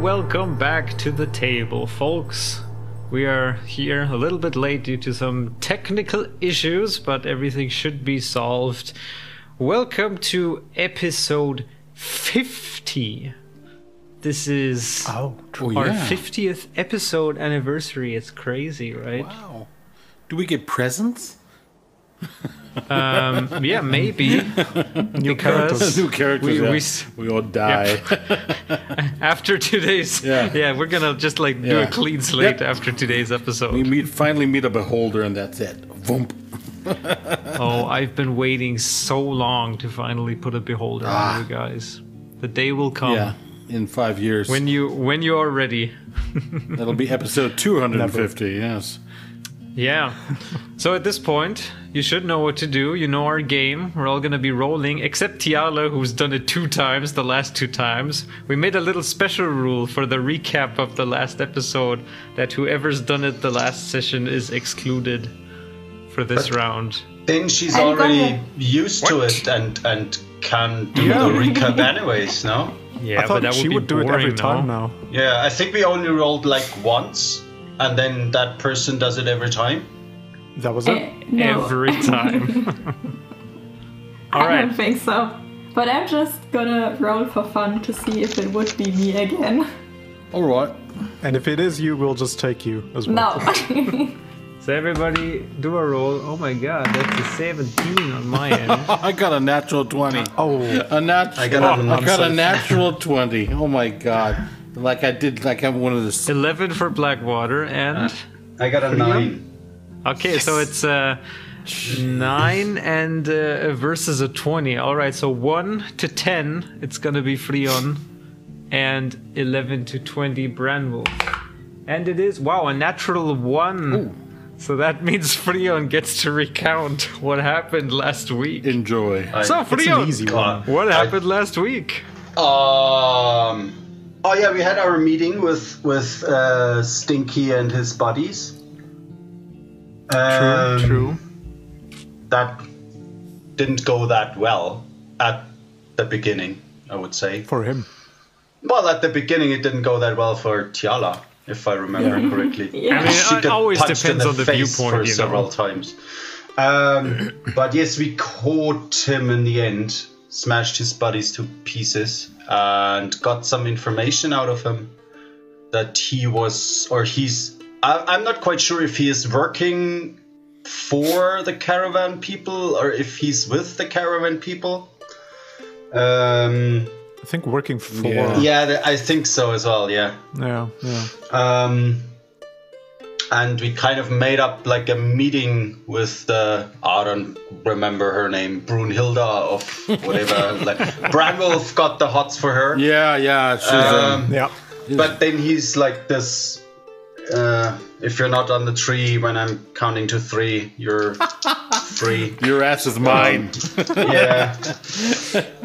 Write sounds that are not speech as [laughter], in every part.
welcome back to the table, folks. We are here a little bit late due to some technical issues, but everything should be solved. Welcome to episode 50. This is Oh, Oh, our yeah. 50th episode anniversary. It's crazy, right? Wow. Do we get presents? [laughs] Um, yeah, maybe. new characters. New characters. We- yeah. we We, all die. [laughs] after today's, Yeah. yeah, we're gonna just like do a clean slate Yep. after today's episode. we meet finally meet a beholder, and that's it. Voomp. [laughs] Oh, I've been waiting so long to finally put a beholder on you guys. The day will come Yeah, in five years. when you when you are ready. [laughs] That'll be episode 250. Yes. Yeah. so at this point, you should know what to do. You know our game. We're all gonna be rolling, except Tiala, who's done it two times, the last two times. We made a little special rule for the recap of the last episode that whoever's done it the last session is excluded for this round. Then she's I'm already gonna- used to it and and can do the recap anyways, no? Yeah, I thought but that she would, would be do it every time no? now. Yeah, I think we only rolled like once, and then that person does it every time. That was it. Eh, no, Every [laughs] time. [laughs] all I don't think so. But I'm just gonna roll for fun to see if it would be me again. [laughs] All right. And if it is you, we'll just take you as well. No. So everybody do a roll. Oh my god, that's a 17 on my end. I got a natural 20. Oh, A nat- I got a I got a natural 20. Oh my god. Like I did, like I'm one of the. 11 for Blackwater and I got a nine. okay, so it's uh 9 and uh, versus a 20. All right, so 1 to 10 it's going to be Freon and 11 to 20 Branwolf. And it is wow, a natural 1. So that [laughs] means Freon gets to recount what happened last week. Enjoy. I- so it's an Freon, easy Uh, one. what I- happened last week? Um. Oh yeah, we had our meeting with with uh, Stinky and his buddies. Um, True. That didn't go that well at the beginning. I would say. for him. Well, at the beginning, it didn't go that well for Tiala, if I remember correctly. [laughs] Yeah. I mean, She it got always punched in depends on the face viewpoint, for you know. several times. Um, but yes, we caught him in the end, smashed his buddies to pieces, and got some information out of him that he was, or he's. I, I'm not quite sure if he is working for the caravan people or if he's with the caravan people. Um, I think working for. Yeah. yeah, I think so as well. Yeah. yeah, yeah. Um, and we kind of made up like a meeting with the I don't remember her name, Brunhilda of whatever. [laughs] like Branwolf got the hots for her. Yeah, yeah. She's, um, Um, Yeah. but then he's like this. Uh, if you're not on the tree when I'm counting to three, you're [laughs] free. your ass is mine. [laughs] Yeah.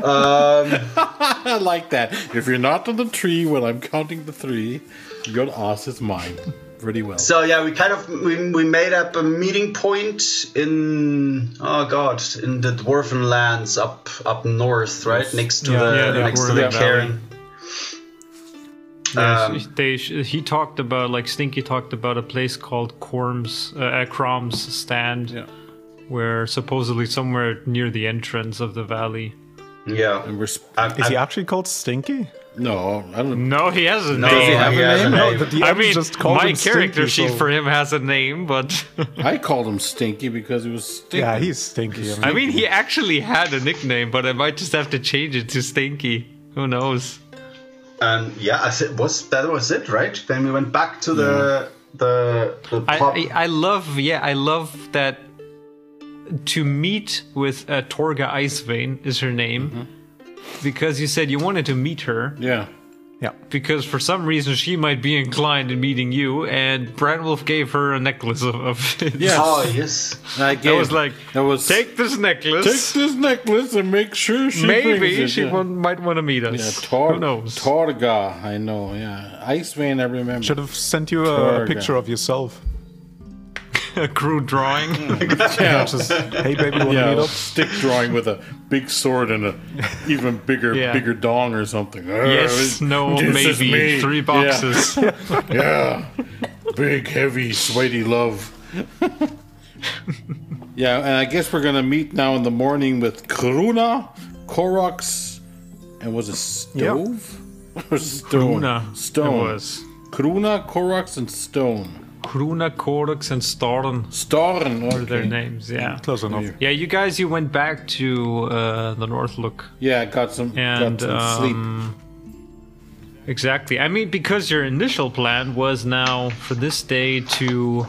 um, I like that. If you're not on the tree when I'm counting the three, your ass is mine. Pretty well. So yeah, we kind of we, we made up a meeting point in oh god in the dwarven lands up up north, right next to Yeah, the yeah, the next to the cairn. Yes, Um, they he talked about like Stinky talked about a place called Corm's uh, stand, Yeah. where supposedly somewhere near the entrance of the valley. Yeah. And we're sp- I, Is he actually called Stinky? No, I don't. No, he has a no, name. he have he a has a name? No, the I mean, just called my him character Stinky, sheet so- for him has a name, but [laughs] I called him Stinky because he was stinky. Yeah, he's Stinky. I mean, I mean, he actually had a nickname, but I might just have to change it to Stinky. Who knows? and yeah, I said was that was it, right? Then we went back to the the the I. I I love yeah I love that to meet with uh, Torga Icevein is her name because you said you wanted to meet her Yeah. yeah. because for some reason she might be inclined in meeting you and Branwolf gave her a necklace of, of his. Yes. oh yes. I I gave, was like that was take this necklace. take this necklace and make sure she brings maybe it. she yeah. might want to meet Yeah, us Tor- who knows Torga, I know. Yeah, Iceman, I remember. Should have sent you a, Torga. picture of yourself. [laughs] a crude drawing. [laughs] Yeah, [laughs] Just, hey, baby, want to yeah, meet up? stick drawing with a big sword and a even bigger, Yeah. bigger dong or something. yes, Uh, no, maybe three boxes. Yeah. Big, heavy, sweaty love. yeah, and I guess we're to meet now in the morning with Karuna, Koroks, and was it Stove? Or Stone? Kruna. Stone. It was. Karuna, Koroks, and Stone. Kruna, Korux, and Storn Starn. were their names. Yeah. Close enough. Yeah, you guys, you went back to uh, the Northlook. Yeah, got some, And got some sleep. um, exactly. I mean, because your initial plan was now for this day to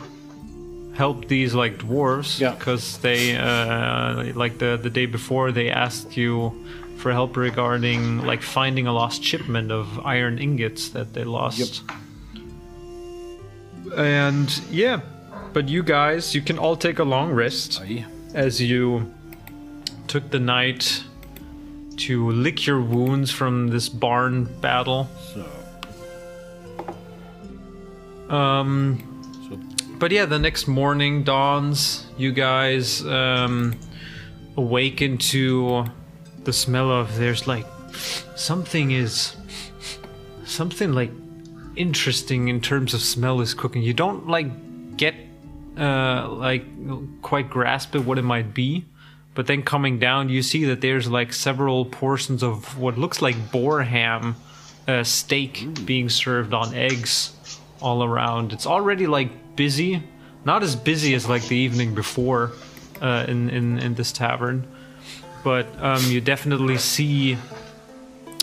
help these like dwarves. Yeah. Because they, uh, like the the day before, they asked you for help regarding like finding a lost shipment of iron ingots that they lost. And yeah, but you guys, you can all take a long rest as you took the night to lick your wounds from this barn battle. So. Um, but yeah, the next morning dawns. You guys um, awaken to the smell of there's like something is something like interesting in terms of smell is cooking. You don't like get uh like quite grasp at what it might be. But then coming down, you see that there's like several portions of what looks like boar ham uh, steak being served on eggs all around. It's already like busy, not as busy as like the evening before uh, in, in in this tavern, but um, you definitely see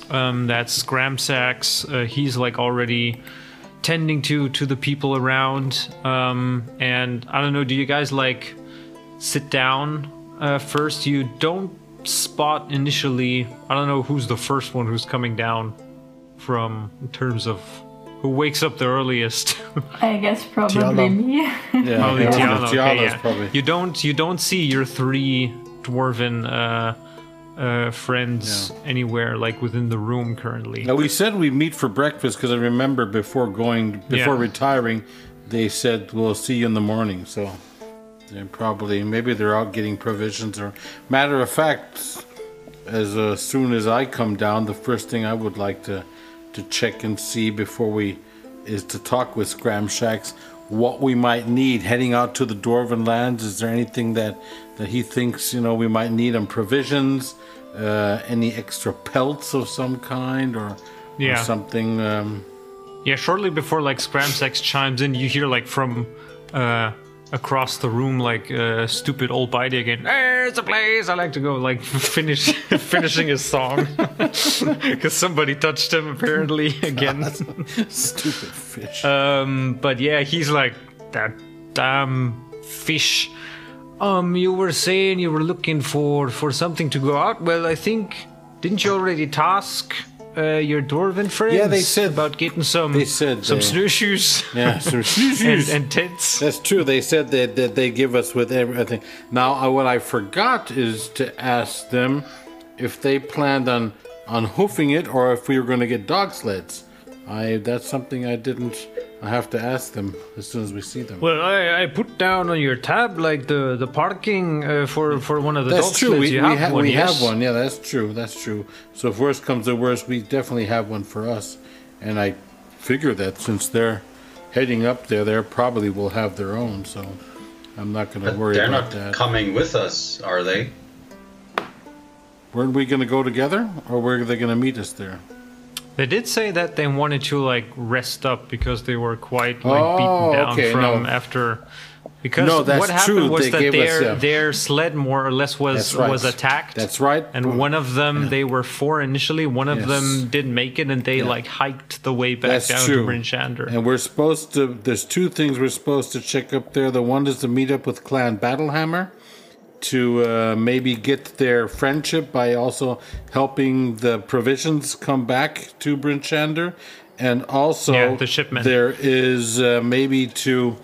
um, that Scramsax. Uh, he's like already tending to to the people around. Um, and I don't know. Do you guys like sit down uh, first? You don't spot initially. I don't know who's the first one who's coming down from in terms of who wakes up the earliest. [laughs] I guess probably Tiana. me. Yeah, [laughs] Probably yeah, Tiana. Okay, yeah. probably. You don't you don't see your three dwarven uh, uh, friends anywhere like within the room currently. Now we said we meet for breakfast because I remember before going before Yeah. retiring, they said we'll see you in the morning. So they're probably maybe they're out getting provisions or matter of fact, as uh, soon as I come down, the first thing I would like to to check and see before we is to talk with Scramsax what we might need heading out to the Dwarven lands. Is there anything that that he thinks you know we might need on provisions? Uh, any extra pelts of some kind or, or Yeah. something? Um, Yeah, shortly before like Scramsax chimes in, you hear like from uh, across the room like uh, stupid old Bitey again. There's a place I like to go. Like [laughs] finish [laughs] finishing his song [laughs] because somebody touched him apparently again. stupid fish. Um, but yeah, he's like that damn fish. Um, you were saying you were looking for for something to go out. Well, I think didn't you already task uh, your dwarven friends? Yeah, they said- about getting some they said some they- snowshoes yeah, [laughs] so and, and tents. That's true. They said that, that they give us with everything. Now, uh, what I forgot is to ask them if they planned on on hoofing it or if we were going to get dog sleds. I that's something I didn't. I have to ask them as soon as we see them. Well, I, I put down on your tab like the the parking uh, for for one of the that's dog true. sleds. We, you we, have ha- one, we yes? have one. Yeah, that's true. That's true. So if worst comes to worst, we definitely have one for us. And I figure that since they're heading up there, they probably will have their own. So I'm not going to worry. But worry they're about not that. coming with us, are they? Weren't we going to go together, or were they going to meet us there? They did say that they wanted to like rest up because they were quite like Oh, beaten down okay, from no. after. Because No, that's what happened true, was they that gave us, their yeah. their sled more or less was right. was attacked. That's right. And one of them, they were four initially. One of Yes. them didn't make it, and they Yeah. like hiked the way back That's down true. to Bryn Shander. And we're supposed to. There's two things we're supposed to check up there. The one is to meet up with Clan Battlehammer to uh, maybe get their friendship by also helping the provisions come back to Bryn Shander. And also, Yeah, the shipment. there is uh, maybe to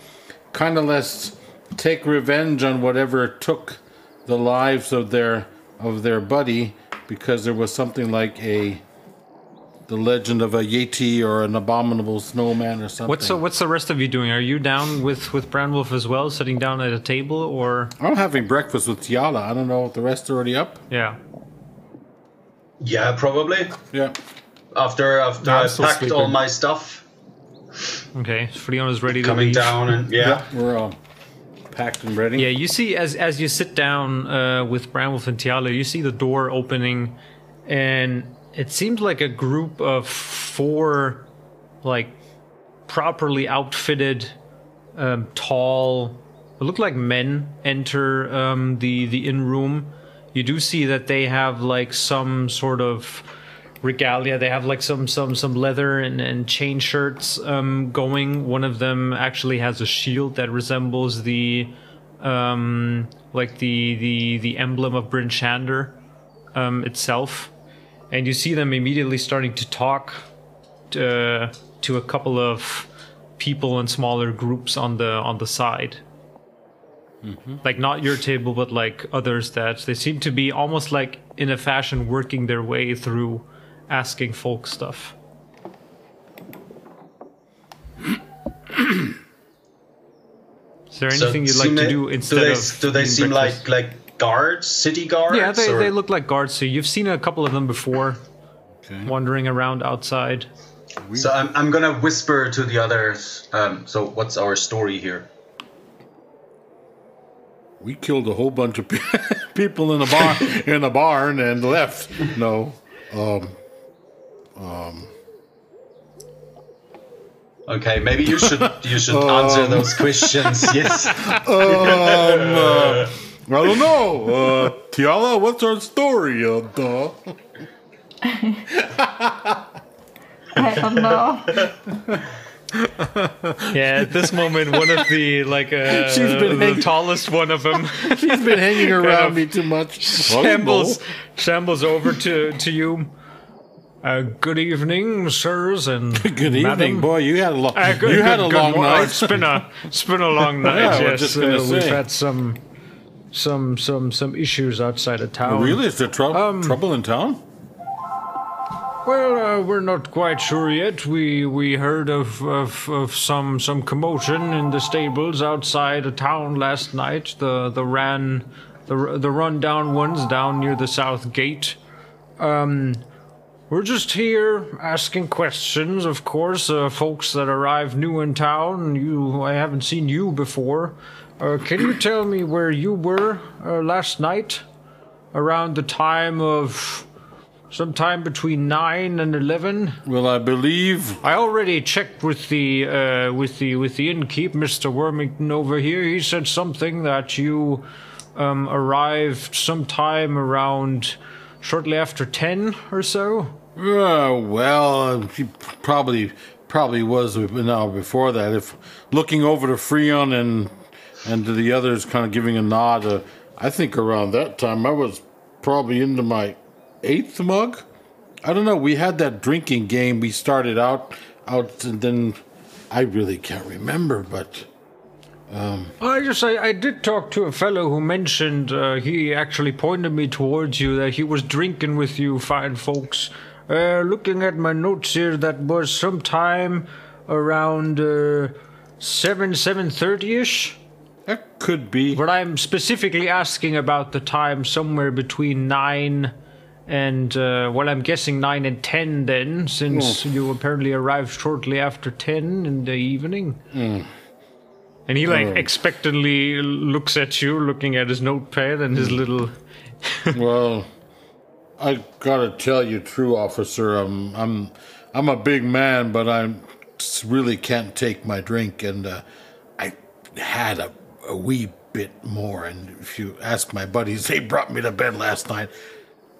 kind of let's take revenge on whatever took the lives of their of their buddy because there was something like a the legend of a Yeti or an abominable snowman or something. What's the, what's the rest of you doing? Are you down with with Branwolf as well, sitting down at a table, or I'm having breakfast with Tiala. I don't know if the rest are already up. yeah? Yeah, probably. Yeah. After after No, I'm I still packed all my stuff, Okay, Freon is ready to coming down, and yeah. We're all packed and ready. Yeah, you see as as you sit down uh, with Branwolf and Tiala, you see the door opening, and it seems like a group of four, like properly outfitted, um, tall, look like men enter um, the the inn room. You do see that they have like some sort of regalia. They have like some some some leather and, and chain shirts um, going. One of them actually has a shield that resembles the um, like the the the emblem of Bryn Shander um, itself. And you see them immediately starting to talk to, to a couple of people in smaller groups on the on the side. Mm-hmm. Like not your table, but like others that they seem to be almost like in a fashion working their way through asking folk stuff. Is there So anything you'd like to do instead do they, of do they seem breakfast? like like guards, city guards? Yeah, they, or- they look like guards. So you've seen a couple of them before, Okay. wandering around outside. So I'm, I'm gonna whisper to the others. Um, so what's our story here? We killed a whole bunch of [laughs] people in the barn [laughs] in the barn and left. No. Um, Okay, maybe you should you should [laughs] Um. answer those questions. Yes. I don't know. Uh, Tiala, what's our story? Uh, duh. [laughs] I don't know. Yeah, at this moment, one of the like uh, [laughs] She's been the hanging- tallest one of them [laughs] She's been hanging around me too much. shambles shambles over to to you. Uh, good evening, sirs and Good evening, madam. boy. You had a long. Uh, good- you had a good long mo- night. It's been a it's been a long night. Yeah, yes, uh, we've had some some some some issues outside of town. Really? Is there trou- Um, trouble in town? Well, uh, we're not quite sure yet. We we heard of, of, of some some commotion in the stables outside of town last night. The the ran the the rundown ones down near the south gate. Um, we're just here asking questions, of course. Uh, folks that arrive new in town. You, I haven't seen you before. Uh, can you tell me where you were uh, last night? Around the time of sometime between nine and eleven. Well, I believe I already checked with the uh, with the with the innkeep, Mister Wormington over here. He said something that you um, arrived sometime around shortly after ten or so. Uh, well, he probably probably was an hour before that. If looking over to Freon and and to the others, kind of giving a nod. Uh, I think around that time I was probably into my eighth mug. I don't know. We had that drinking game. We started out out, and then I really can't remember. But I just I, I did talk to a fellow who mentioned uh, he actually pointed me towards you that he was drinking with you fine folks. Uh, looking at my notes here, that was sometime around uh, seven seven thirty ish. That could be. But I'm specifically asking about the time somewhere between 9 and, uh, well, I'm guessing 9 and 10 then, since you apparently arrived shortly after 10 in the evening. And he, like, expectantly looks at you, looking at his notepad and his little. [laughs] Well, I gotta tell you, true officer, I'm I'm I'm a big man, but I really can't take my drink, and uh, I had a, a wee bit more. And if you ask my buddies, [laughs] they brought me to bed last night.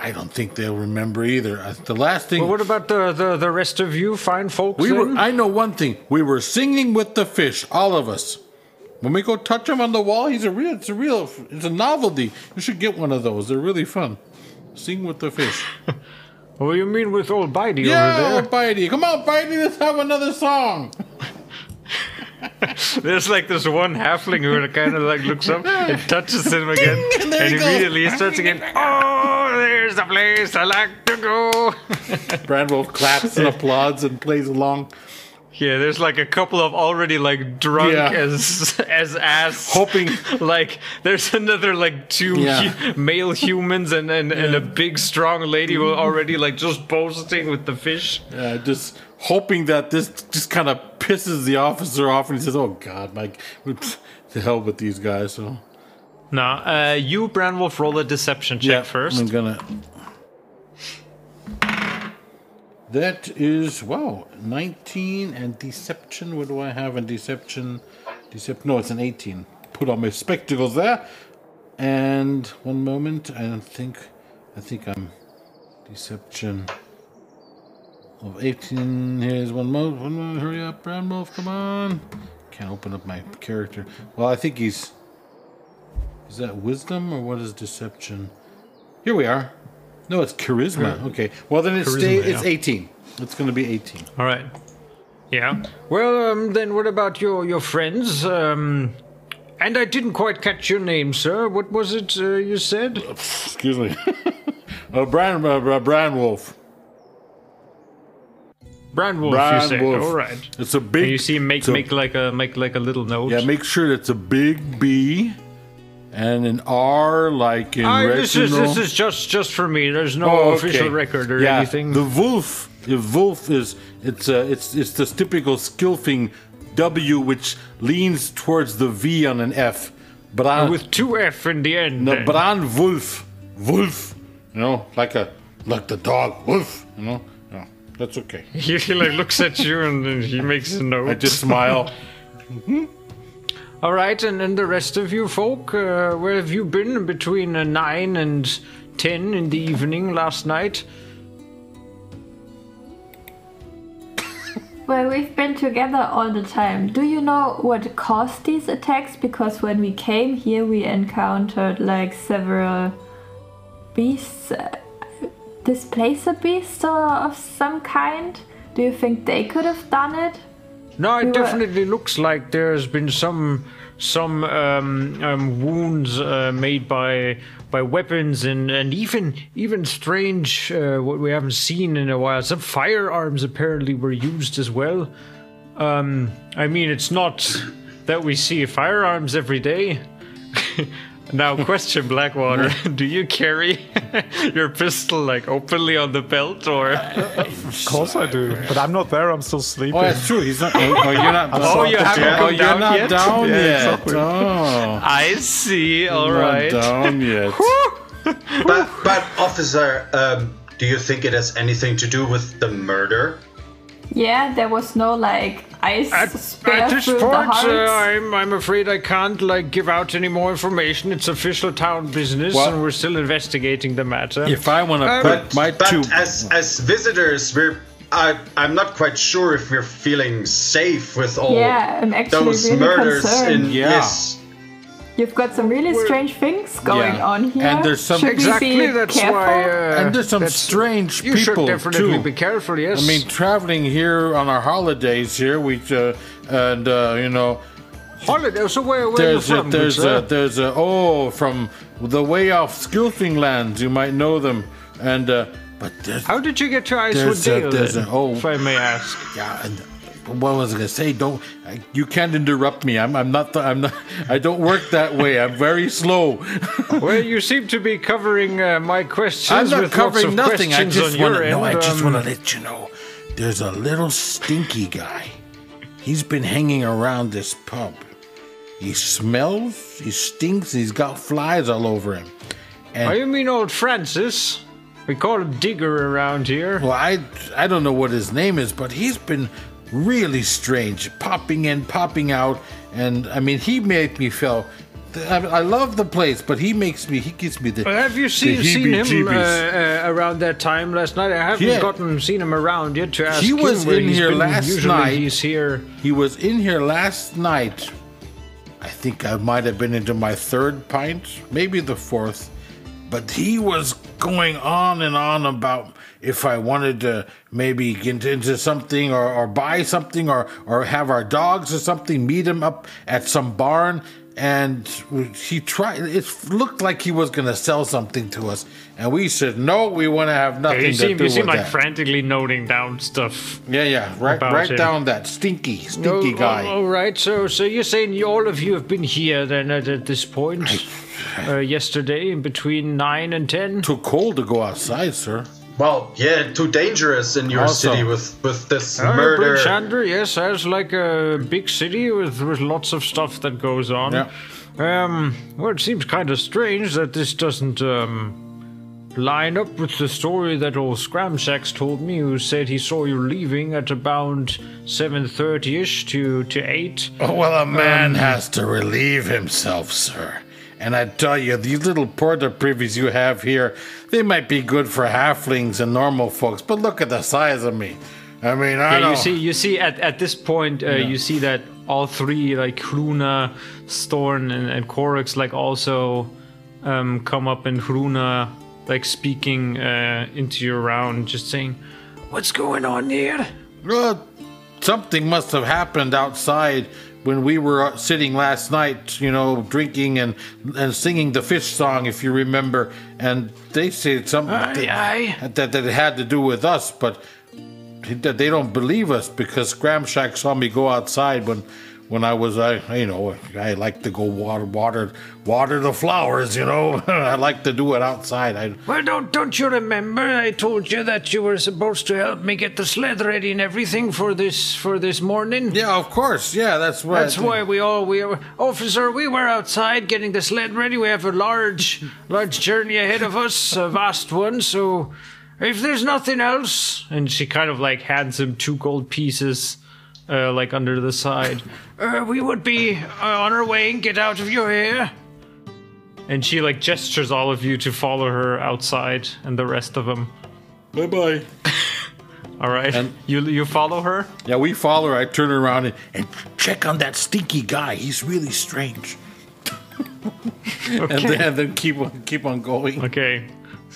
I don't think they'll remember either. Uh, The last thing Well, what about the, the, the rest of you fine folks? we were. I know one thing. We were singing with the fish, all of us. When we go touch him on the wall, he's a real. It's a real. It's a novelty. You should get one of those. They're really fun. Sing with the fish. [laughs] What do you mean with old Bitey Yeah, over Bitey. Come on, Bitey. Let's have another song. [laughs] there? [laughs] There's like this one halfling who kind of like looks up and [laughs] touches him again, and and he goes. immediately he starts again. Oh, there's here's the place I like to go. [laughs] Branwolf claps and applauds and plays along, Yeah, there's like a couple of already like drunk Yeah. as as ass. hoping. Like there's another like two Yeah. hu- male humans and and, and a big strong lady who are already like just boasting with the fish. Uh, just hoping that this just kind of pisses the officer off, and he says, "Oh God, Mike, to hell with these guys." So No, uh, you Branwolf roll a deception check first. I'm gonna. That is wow, 19 and deception. What do I have in deception? Deception. No, it's an 18. Put on my spectacles there. And one moment, I don't think. I think I'm deception of 18. Here's one more. One more. Hurry up, Branwolf. Come on. Can't open up my character. Well, I think he's. Is that wisdom or what is deception? Here we are. No, it's charisma. Okay. Well, then it's Charisma, stay, it's yeah. 18. It's going to be 18. All right. Yeah. Well, um, then what about your your friends? Um, and I didn't quite catch your name, sir. What was it uh, you said? Excuse me. [laughs] uh, Brian, uh, uh, Brian Wolf. Brandwolf, Brian you said. Wolf. All right. It's a big. And you see make a- make like a make like a little note. Yeah, make sure it's a big B and an R like in Ah, this is this is just just for me. There's no Oh, official record or yeah, anything. The wolf, the wolf is it's uh, it's it's the typical skilfing W which leans towards the V on an F. Bran, with two F in the end. no, then. Bran Wolf, Wolf, you know, like a like the dog Wolf, you know. No, that's okay. [laughs] he, he like looks at you and then he makes a note. I just smile. [laughs] All right, and then the rest of you folk, uh, where have you been between uh, nine and ten in the evening last night? [laughs] Well, we've been together all the time. Do you know what caused these attacks? Because when we came here, we encountered like several beasts. Uh, a beast or of some kind? Do you think they could have done it? No, it We were- definitely looks like there's been some some um, um, wounds uh, made by by weapons and, and even even strange uh, what we haven't seen in a while. Some firearms apparently were used as well. Um, I mean, it's not that we see firearms every day. [laughs] now, question, Blackwater: [laughs] Do you carry [laughs] your pistol like openly on the belt, or? Of course I do, but I'm not there. I'm still sleeping. Oh, that's true. He's not. Oh, oh, you're not. [laughs] Oh, you haven't Oh, gone you're down not yet? down Yeah, yet. exactly. Oh, I see. All not right. down yet. But, but officer, um, do you think it has anything to do with the murder? Yeah, there was no like ice At, spear at this point, the uh. I'm I'm afraid I can't like give out any more information. It's official town business, Well- and we're still investigating the matter. If I want to Uh, put But, my but two, as as visitors, we're I, I'm not quite sure if we're feeling safe with all yeah, those really murders concerned. in Yeah. yes. You've got some really strange things going Yeah. on here. And there's some- Should we exactly. be That's careful? why. Uh, and there's some that's- strange You should people definitely too. be careful. Yes. I mean, traveling here on our holidays here, we uh, and uh, you know, holiday. So where, where are you there's a, from? there's a, sir? there's a oh from the way off Skilfing lands, you might know them, and uh, but there's How did you get to Icewood There's a- then, a- oh. if I may ask. yeah. And, what was I gonna say? Don't you can't interrupt me. I'm I'm not the, I'm not I don't work that way. I'm very slow. [laughs] Well, you seem to be covering uh, my questions. I'm not with covering nothing. I just want to no. I just um, want to let you know. There's a little stinky guy. He's been hanging around this pub. He smells. He stinks. He's got flies all over him. Oh, you mean old Francis? We call him Digger around here. Well, I I don't know what his name is, but he's been really strange, popping in, popping out, and I mean, he made me feel. I, I love the place, but he makes me. He gives me the. Have you seen, seen him uh, uh, around that time last night? I haven't Yeah. gotten seen him around yet to ask He was in here been. last Usually night. he's here. He was in here last night. I think I might have been into my third pint, maybe the fourth. But he was going on and on about if I wanted to maybe get into something or, or buy something or, or have our dogs or something, meet him up at some barn. and he tried. It looked like he was going to sell something to us, and we said no. We want to have nothing You to seem, do you with seem like that. frantically noting down stuff. yeah, yeah. Write, about write him. down that stinky, stinky Oh, guy. oh, all right, so so you're saying you, all of you have been here then at, at this point uh, yesterday in between nine and ten. Too cold to go outside, sir. Well, yeah, too dangerous in your Also- city with with this Uh, murder. Bryn Shander, yes, has like a big city with, with lots of stuff that goes on. Yeah. Um, well, it seems kind of strange that this doesn't um, line up with the story that old Scramsax told me, who said he saw you leaving at about 7.30ish to, to 8. Oh, well, a man has to relieve himself, sir. And I tell you, these little porter privies you have here, they might be good for halflings and normal folks, but look at the size of me. I mean, I Yeah, don't you see, you see, at, at this point, uh, you see that all three, like Hruna, Storn, and, and Korix, like also um, come up, and Hruna, like speaking uh, into your round, just saying, "What's going on here?" Well, something must have happened outside when we were uh, sitting last night, you know, drinking and and singing the fish song, if you remember. And they said something Aye, aye. that that it had to do with us, but that they don't believe us because Scramsax saw me go outside when. When I was, I you know, I like to go water, water, water the flowers. You know, [laughs] I like to do it outside. I, Well, don't don't you remember? I told you that you were supposed to help me get the sled ready and everything for this for this morning. yeah, of course, yeah, that's why. That's why we all we were officer. We were outside getting the sled ready. We have a large, large journey ahead of us, a vast one. So, if there's nothing else, and she kind of like hands him two gold pieces, uh, like under the side. [laughs] Uh, we would be uh, on our way and get out of your hair. And she like gestures all of you to follow her outside, and the rest of them. Bye bye. [laughs] All right, And- you you follow her. Yeah, we follow her. I turn around and, and check on that stinky guy. He's really strange. [laughs] and, then, and then keep on keep on going. Okay,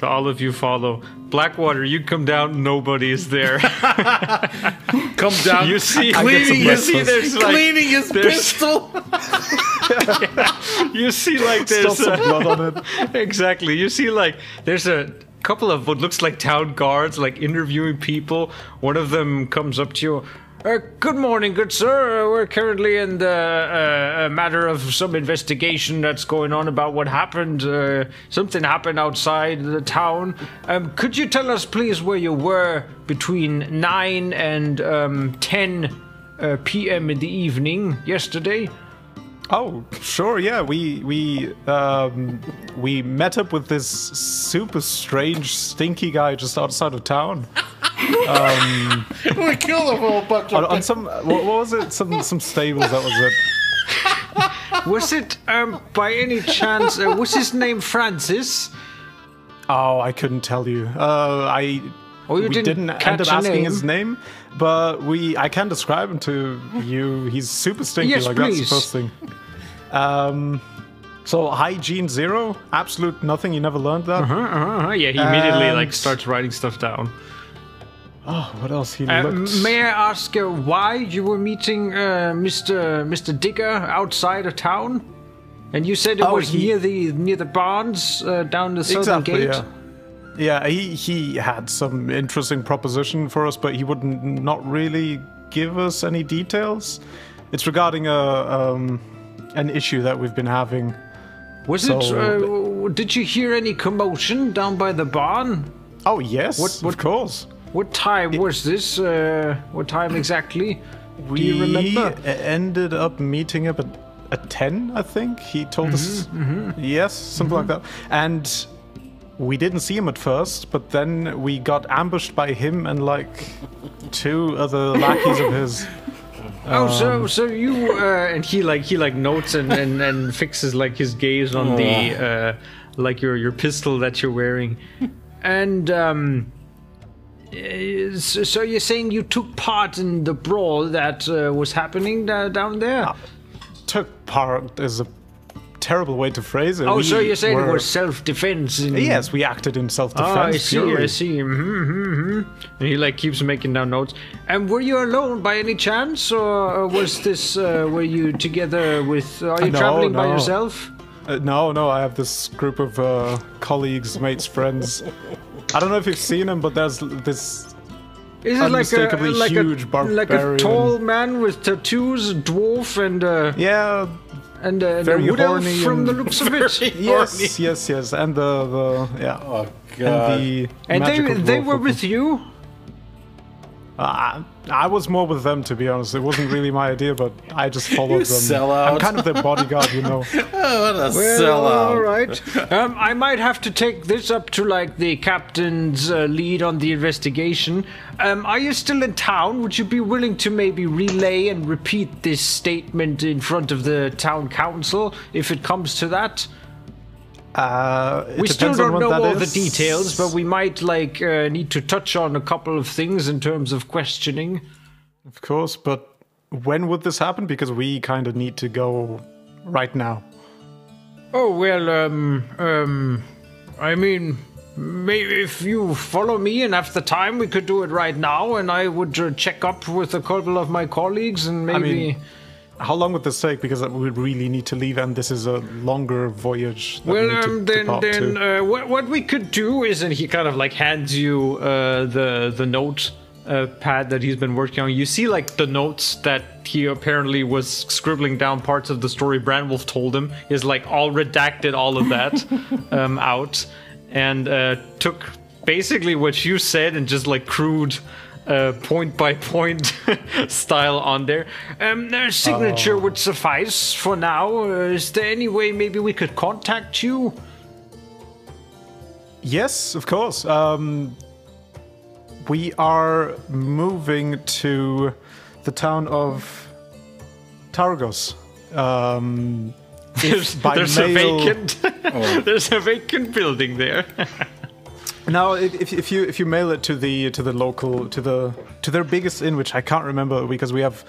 so all of you follow. Blackwater, you come down, nobody is there. [laughs] Come down. You see- I cleaning his, breakfast. [laughs] there's like- cleaning his there's- pistol. [laughs] you see, like, Still there's some a, blood on it. exactly. You see, like, there's a couple of what looks like town guards, like interviewing people. One of them comes up to you. Uh, good morning, good sir. We're currently in the uh, a matter of some investigation that's going on about what happened. Uh, something happened outside the town. Um, could you tell us, please, where you were between nine and um, ten uh, p.m. in the evening yesterday? Oh, sure, yeah. We we um we met up with this super strange, stinky guy just outside of town. [laughs] [laughs] we killed a whole bunch On, of on some what, what was it? Some some stables. That was it. Was it, um, by any chance, uh, was his name Francis? Oh, I couldn't tell you. Uh, I Oh, you we didn't didn't, end catch up asking name? his name, but we I can describe him to you. He's super stinky. Yes, like please. that's the first thing. Um, so hygiene zero, absolute nothing. You never learned that. Uh-huh, yeah, he immediately like starts writing stuff down. Oh, what else? He Uh, looked. may I ask uh, why you were meeting uh, Mr. Mr. Digger outside of town? And you said it Oh, was he- near the near the barns uh, down the southern Exactly. gate. Yeah. Yeah, he he had some interesting proposition for us, but he would not really give us any details. It's regarding a um, an issue that we've been having. Was it? Uh, did you hear any commotion down by the barn? Oh yes, What- what- of course. What time was this? Uh, what time exactly? We Do you remember? ended up meeting up at, at 10, I think. He told us. Mm-hmm, Yes, something like that. And we didn't see him at first, but then we got ambushed by him and like two other lackeys of his. [laughs] Oh, Um, so so you uh, and he like he like notes and, and and fixes like his gaze on the uh, like your your pistol that you're wearing, and um, uh, so, so you're saying you took part in the brawl that uh, was happening da- down there? Took part is a terrible way to phrase it. Oh, We so you're saying were- it was self-defense? And... Yes, we acted in self-defense. Oh, I see, I see. hmm hmm And he like keeps making down notes. And were you alone by any chance, or was this? Uh, were you together with? Are you No, traveling by yourself? Uh, no, no, I have this group of uh, colleagues, mates, friends. I don't know if you've seen him, but there's this. Is it like a Unmistakably like huge a like a tall man with tattoos, a dwarf, and uh, Yeah, and uh, the Very wood elf horny from and- the looks of [laughs] it? [laughs] yes, yes, yes, and the the yeah, Oh god. and the And they magical they were with you. Uh, I was more with them, to be honest. It wasn't really my idea, but I just [laughs] followed You them. sellout. I'm kind of their bodyguard, you know. [laughs] Oh, what a Well, sellout. right. [laughs] Um, I might have to take this up to like the captain's uh, lead on the investigation. Um, are you still in town? Would you be willing to maybe relay and repeat this statement in front of the town council if it comes to that? Uh, We still don't know all the details, but we might like uh, need to touch on a couple of things in terms of questioning. Of course, but when would this happen? Because we kind of need to go right now. Oh well, um, um, I mean, maybe if you follow me and have the time, we could do it right now, and I would uh, check up with a couple of my colleagues and maybe. mean, How long would this take? Because we really need to leave, and this is a longer voyage. We well, to um, then, then uh, what, what we could do is, and he kind of like hands you uh, the the note uh, pad that he's been working on. You see, like the notes that he apparently was scribbling down parts of the story Branwolf told him. Is like all redacted, all of that [laughs] um, out, and uh, took basically what you said and just like crude. Uh, point by point [laughs] style on there. Um, their signature would suffice for now. Uh, is there any way maybe we could contact you? Yes, of course. Um, we are moving to the town of Targos. Um, There's, by there's a mail- vacant. [laughs] there's a vacant building there. [laughs] Now, if, if if you if you mail it to the to the local to the to their biggest inn, which I can't remember because we have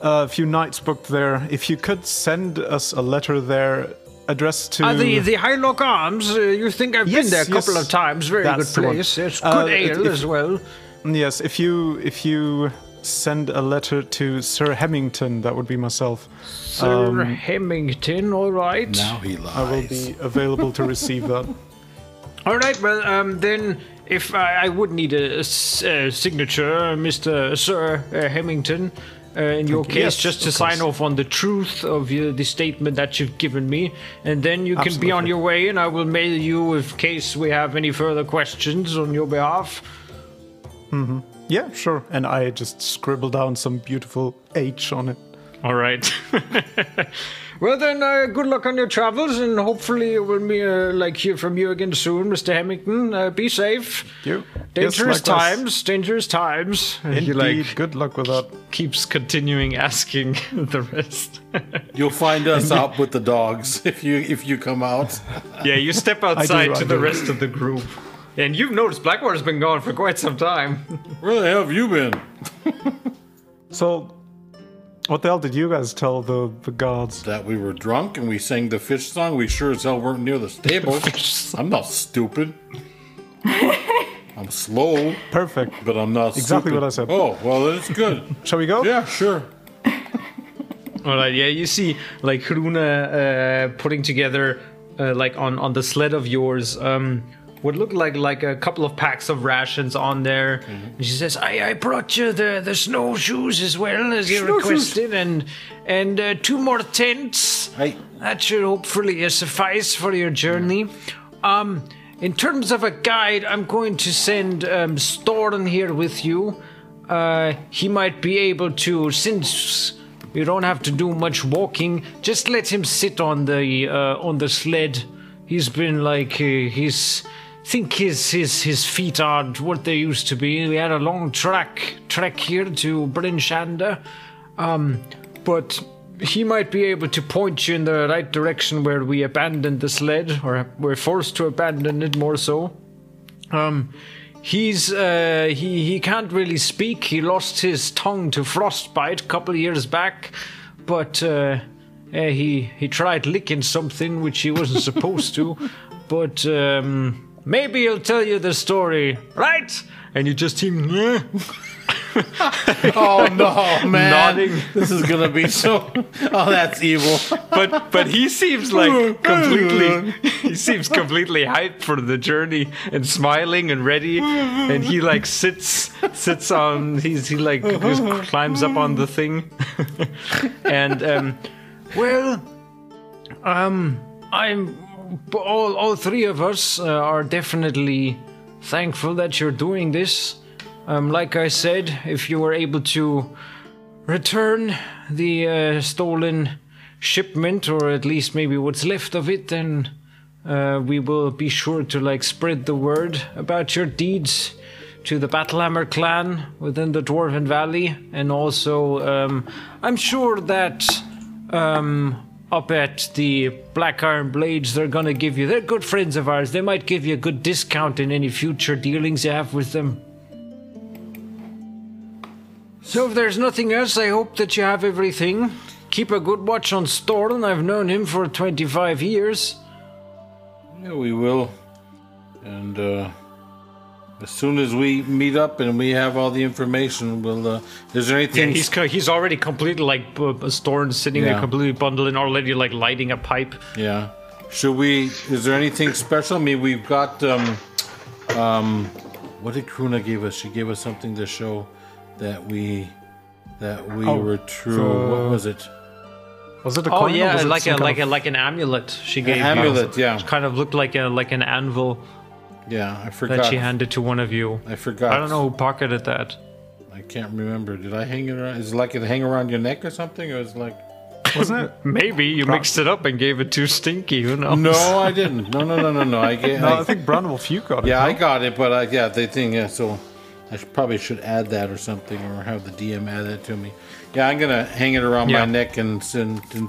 a few nights booked there. If you could send us a letter there addressed to Uh, the the Highlock Arms. Uh, you think I've Yes, been there a couple yes. of times? Very That's good place. It's Uh, good if- ale if- as well. yes, if you if you send a letter to Sir Hemington, that would be myself. Sir um, Hemington. All right. Now he lies. I will be available to receive that. [laughs] All right. Well, um, then if I, I would need a signature, Mister Sir uh, Hemington. Uh, in your case, Yes, just to sign off on the truth of uh, the statement that you've given me, and then you can be on your way, and I will mail you in case we have any further questions on your behalf. Yeah, sure. And I just scribble down some beautiful H on it. All right. [laughs] well then, uh, good luck on your travels, and hopefully we'll uh, like hear from you again soon, Mr. Hemington. Uh, be safe. You. Dangerous Yes, times. Dangerous times. Indeed. [laughs] he like Good luck with that. keeps continuing asking [laughs] the rest. [laughs] You'll find us out with the dogs if you if you come out. yeah, you step outside I to the do. rest of the group. And you've noticed Blackwater's been gone for quite some time. Where the hell have you been? So, what the hell did you guys tell the the guards? That we were drunk and we sang the fish song. We sure as hell weren't near the stable. [laughs] I'm not stupid. [laughs] I'm slow, Perfect. but I'm not Exactly stupid. what I said. Oh, well, that's good. [laughs] Shall we go? yeah, sure. All right, yeah, you see like Hruna uh, putting together uh, like on on the sled of yours um what looked like like a couple of packs of rations on there. And she says, "I I brought you the the snowshoes as well as you requested and and uh, two more tents. That should hopefully uh, suffice for your journey. Um, in terms of a guide, I'm going to send um, Storn here with you. Uh, he might be able to, since you don't have to do much walking, just let him sit on the uh, on the sled. He's been like uh, he's think his his his feet aren't what they used to be. We had a long track trek here to Bryn Shander. Um, but he might be able to point you in the right direction where we abandoned the sled, or we're forced to abandon it more so. Um, he's uh, he he can't really speak. He lost his tongue to frostbite a couple of years back, but uh, uh, he he tried licking something which he wasn't supposed to, [laughs] but um, maybe he'll tell you the story, right? And you just hear. [laughs] Oh no, man! Nodding. This is gonna be so. Oh, that's evil. but but he seems like completely he seems completely hyped for the journey and smiling and ready and he like sits sits on he's he like just climbs up on the thing [laughs] and um well um i'm all all three of us uh, are definitely thankful that you're doing this. Um like i said if you were able to return the uh, stolen shipment, or at least maybe what's left of it, then uh, we will be sure to like spread the word about your deeds to the Battlehammer clan within the Dwarven Valley, and also um, I'm sure that um, up at the Black Iron Blades, they're gonna give you. They're good friends of ours. They might give you a good discount in any future dealings you have with them. So if there's nothing else, I hope that you have everything. Keep a good watch on Storn. I've known him for 25 years. Yeah, we will. And uh, as soon as we meet up and we have all the information, we'll. Uh, is there Yeah, anything? he's co- he's already completely like b- b- Storn sitting there completely bundled and already like lighting a pipe. Yeah. Should we? Is there anything special? I mean, we've got. Um, um, what did Kruna give us? She gave us something to show that we that we Oh, were true. the- what was it? Was it a Oh coin? or yeah, like a kind like of- a like an amulet she gave you. amulet, yeah. It kind of looked like a like an anvil Yeah, I forgot. that she handed to one of you. I forgot. I don't know who pocketed that. I can't remember. Did I hang it around? Is it like it hang around your neck or something? Or is it like? wasn't it? [laughs] Maybe you mixed it up and gave it to Stinky. Who knows? No, I didn't. No, no, no, no, no. I [laughs] get. No, I, I think Branwolf, you got it. yeah, no? I got it, but I, yeah, the thing. Yeah, so I should, probably should add that or something, or have the DM add that to me. Yeah, I'm gonna hang it around Yeah. my neck and, and, and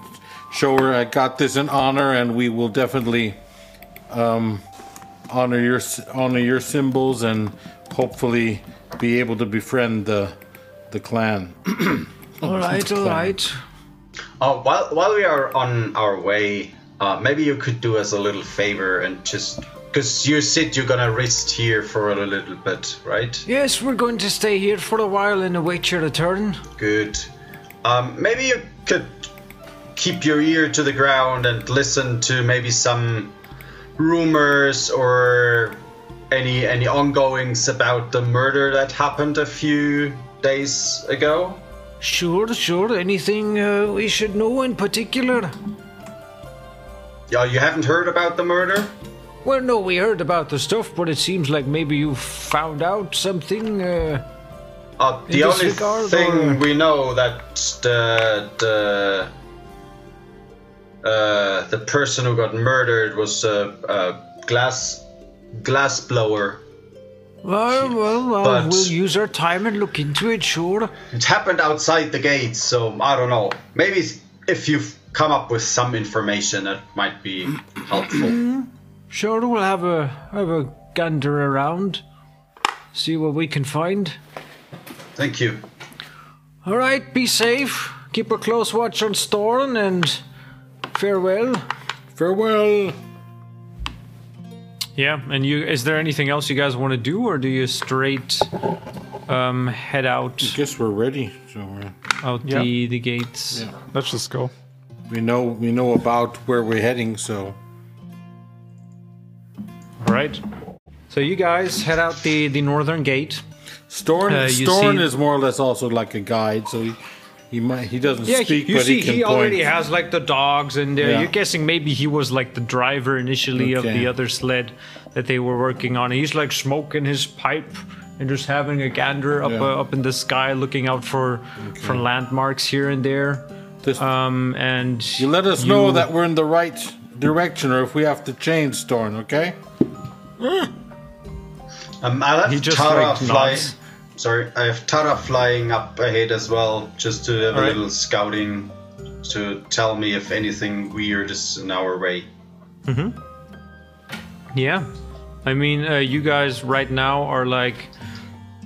show her I got this in honor, and we will definitely um, honor your honor your symbols and hopefully be able to befriend the the clan. All right, all right. Oh, while while we are on our way, uh, maybe you could do us a little favor and just because you said you're gonna rest here for a little bit, right? Yes, we're going to stay here for a while and await your return. Good. Um, maybe you could keep your ear to the ground and listen to maybe some rumors or any any ongoings about the murder that happened a few days ago. Sure, sure. Anything uh, we should know in particular? Yeah, you haven't heard about the murder? Well, no, we heard about the stuff, but it seems like maybe you found out something. Uh, Uh, the only disregard thing or- we know that the the uh, the person who got murdered was a, a glass glass blower. well, well, well But- we'll use our time and look into it, sure. It happened outside the gates, so I don't know. Maybe if you've come up with some information that might be [clears throat] helpful. [clears throat] Sure, we'll have a have a gander around, see what we can find. Thank you. All right, be safe. Keep a close watch on Storn, and farewell. Farewell. Yeah, and you is there anything else you guys want to do, or do you straight um, head out I Guess we're ready. So we're, out Yeah. the the gates? Yeah. Let's just go. we know we know about where we're heading. So All right. So you guys head out the the northern gate. Storn Uh, you Storn is more or less also like a guide. So he he might he doesn't Yeah, he, speak, you but see, he can he, point. already has like the dogs, and uh, Yeah. you're guessing maybe he was like the driver initially of the other sled that they were working on. He's like smoking his pipe and just having a gander up Yeah. uh, up in the sky, looking out for for landmarks here and there. This- Um, and you let us know that we're in the right direction, or if we have to change Storn. Okay. Um, I left He just, Tara like, fly. nods. Sorry, I have Tara flying up ahead as well, just to have a Alright. little scouting to tell me if anything weird is in our way. Yeah. I mean, uh, you guys right now are like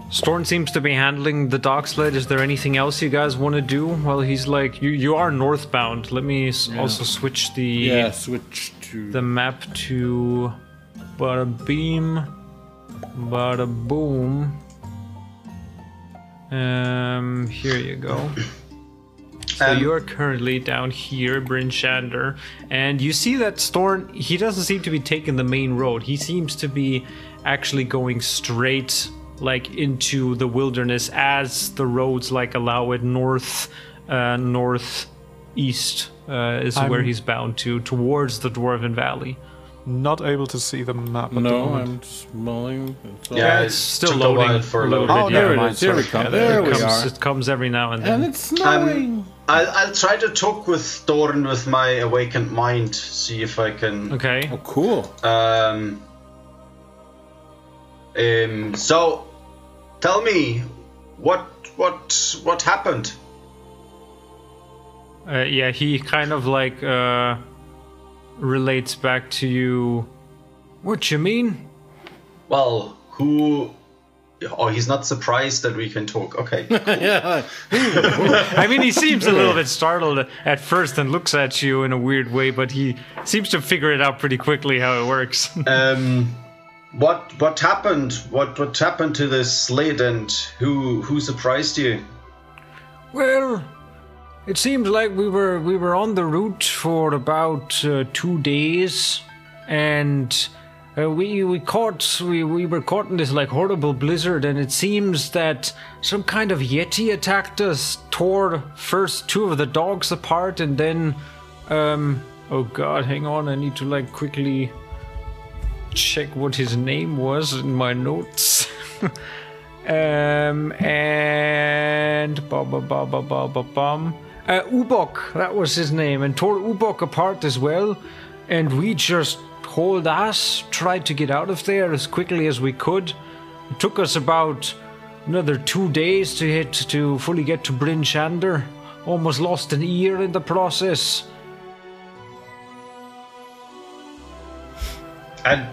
Storn seems to be handling the dock sled. Is there anything else you guys want to do? Well, he's like, you you are northbound. Let me s- also switch the Yeah, switch to the map to bada beam, bada boom. Um, here you go. So Um, you're currently down here, Bryn Shander, and you see that Storn. He doesn't seem to be taking the main road. He seems to be actually going straight, like into the wilderness, as the roads like allow it. North, uh, northeast uh, is where I'm- he's bound to, towards the Dwarven Valley. Not able to see the map at the No, moment. I'm smelling. It's Yeah, it's still took a loading while for a little loading. bit. Oh, yeah, there it never. Here we come. sorry. There it we comes, are. It comes every now and then. And it's snowing. I'll, I'll try to talk with Storn with my awakened mind, see if I can. okay. oh, cool. Um. Um. So, tell me, what what what happened? Uh, yeah, he kind of like uh, relates back to you. What you mean? Well, who? Oh, he's not surprised that we can talk. Okay. [laughs] yeah. I mean, he seems a little bit startled at first and looks at you in a weird way, but he seems to figure it out pretty quickly how it works. [laughs] um. What what happened? What what happened to this sled and who who surprised you? well, it seems like we were we were on the route for about uh, two days, and uh, we we caught we, we were caught in this like horrible blizzard, and it seems that some kind of yeti attacked us, tore first two of the dogs apart, and then um oh god, hang on, I need to like quickly check what his name was in my notes. [laughs] um and ba ba ba ba ba bum. Uh, Ubok, that was his name, and tore Ubok apart as well. And we just hauled ass, tried to get out of there as quickly as we could. It took us about another two days to hit to fully get to Bryn Shander. Almost lost an ear in the process. And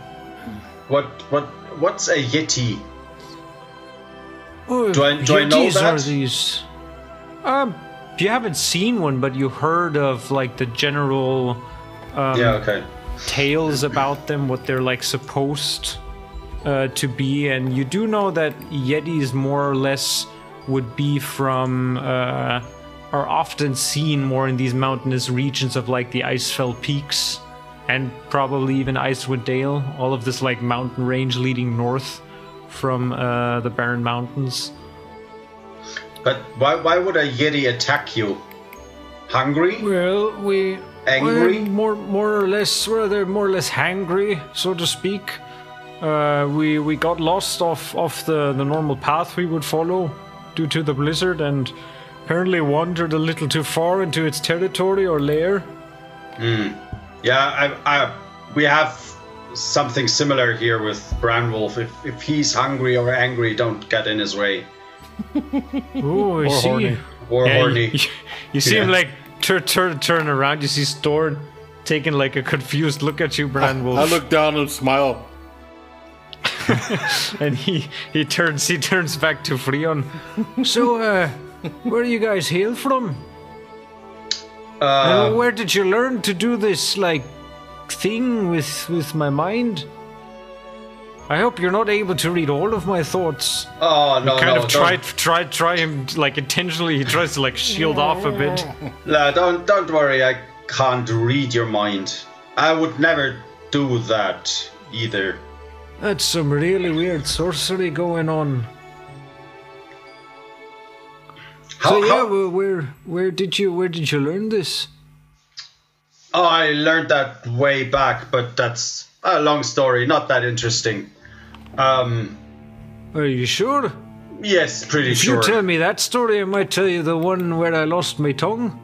what what what's a yeti? Oh, Do I- do I know Yetis are these? Um, you haven't seen one, but you heard of like the general um, yeah. Okay. tales about them, what they're like supposed uh, to be, and you do know that Yetis more or less would be from uh, are often seen more in these mountainous regions of like the Icefell Peaks and probably even Icewind Dale, all of this like mountain range leading north from uh, the Barren Mountains. But why why would a yeti attack you? Hungry? Well, we Angry? we're more more or less we're they're more or less hangry, so to speak. Uh, we we got lost off off the the normal path we would follow due to the blizzard, and apparently wandered a little too far into its territory or lair. Yeah, I, I, we have something similar here with Branwolf. If, if he's hungry or angry, don't get in his way. Oh, I see. horny. Or Yeah, horny. You, you see him like turn turn turn around. You see Storn taking like a confused look at you, Branwolf. I look down and smile. [laughs] and he he turns he turns back to Freon. so, uh, where do you guys hail from? Uh, And where did you learn to do this like thing with with my mind? I hope you're not able to read all of my thoughts. oh, no, kind no. of try don't, try try him like intentionally. He tries to like shield off a bit. [laughs] no, don't, don't worry. I can't read your mind. I would never do that either. That's some really weird sorcery going on. How, so yeah, how- well, where where did you where did you learn this? oh, I learned that way back, but that's a long story. Not that interesting. Um, Are you sure? yes, pretty If sure. If you tell me that story, I might tell you the one where I lost my tongue.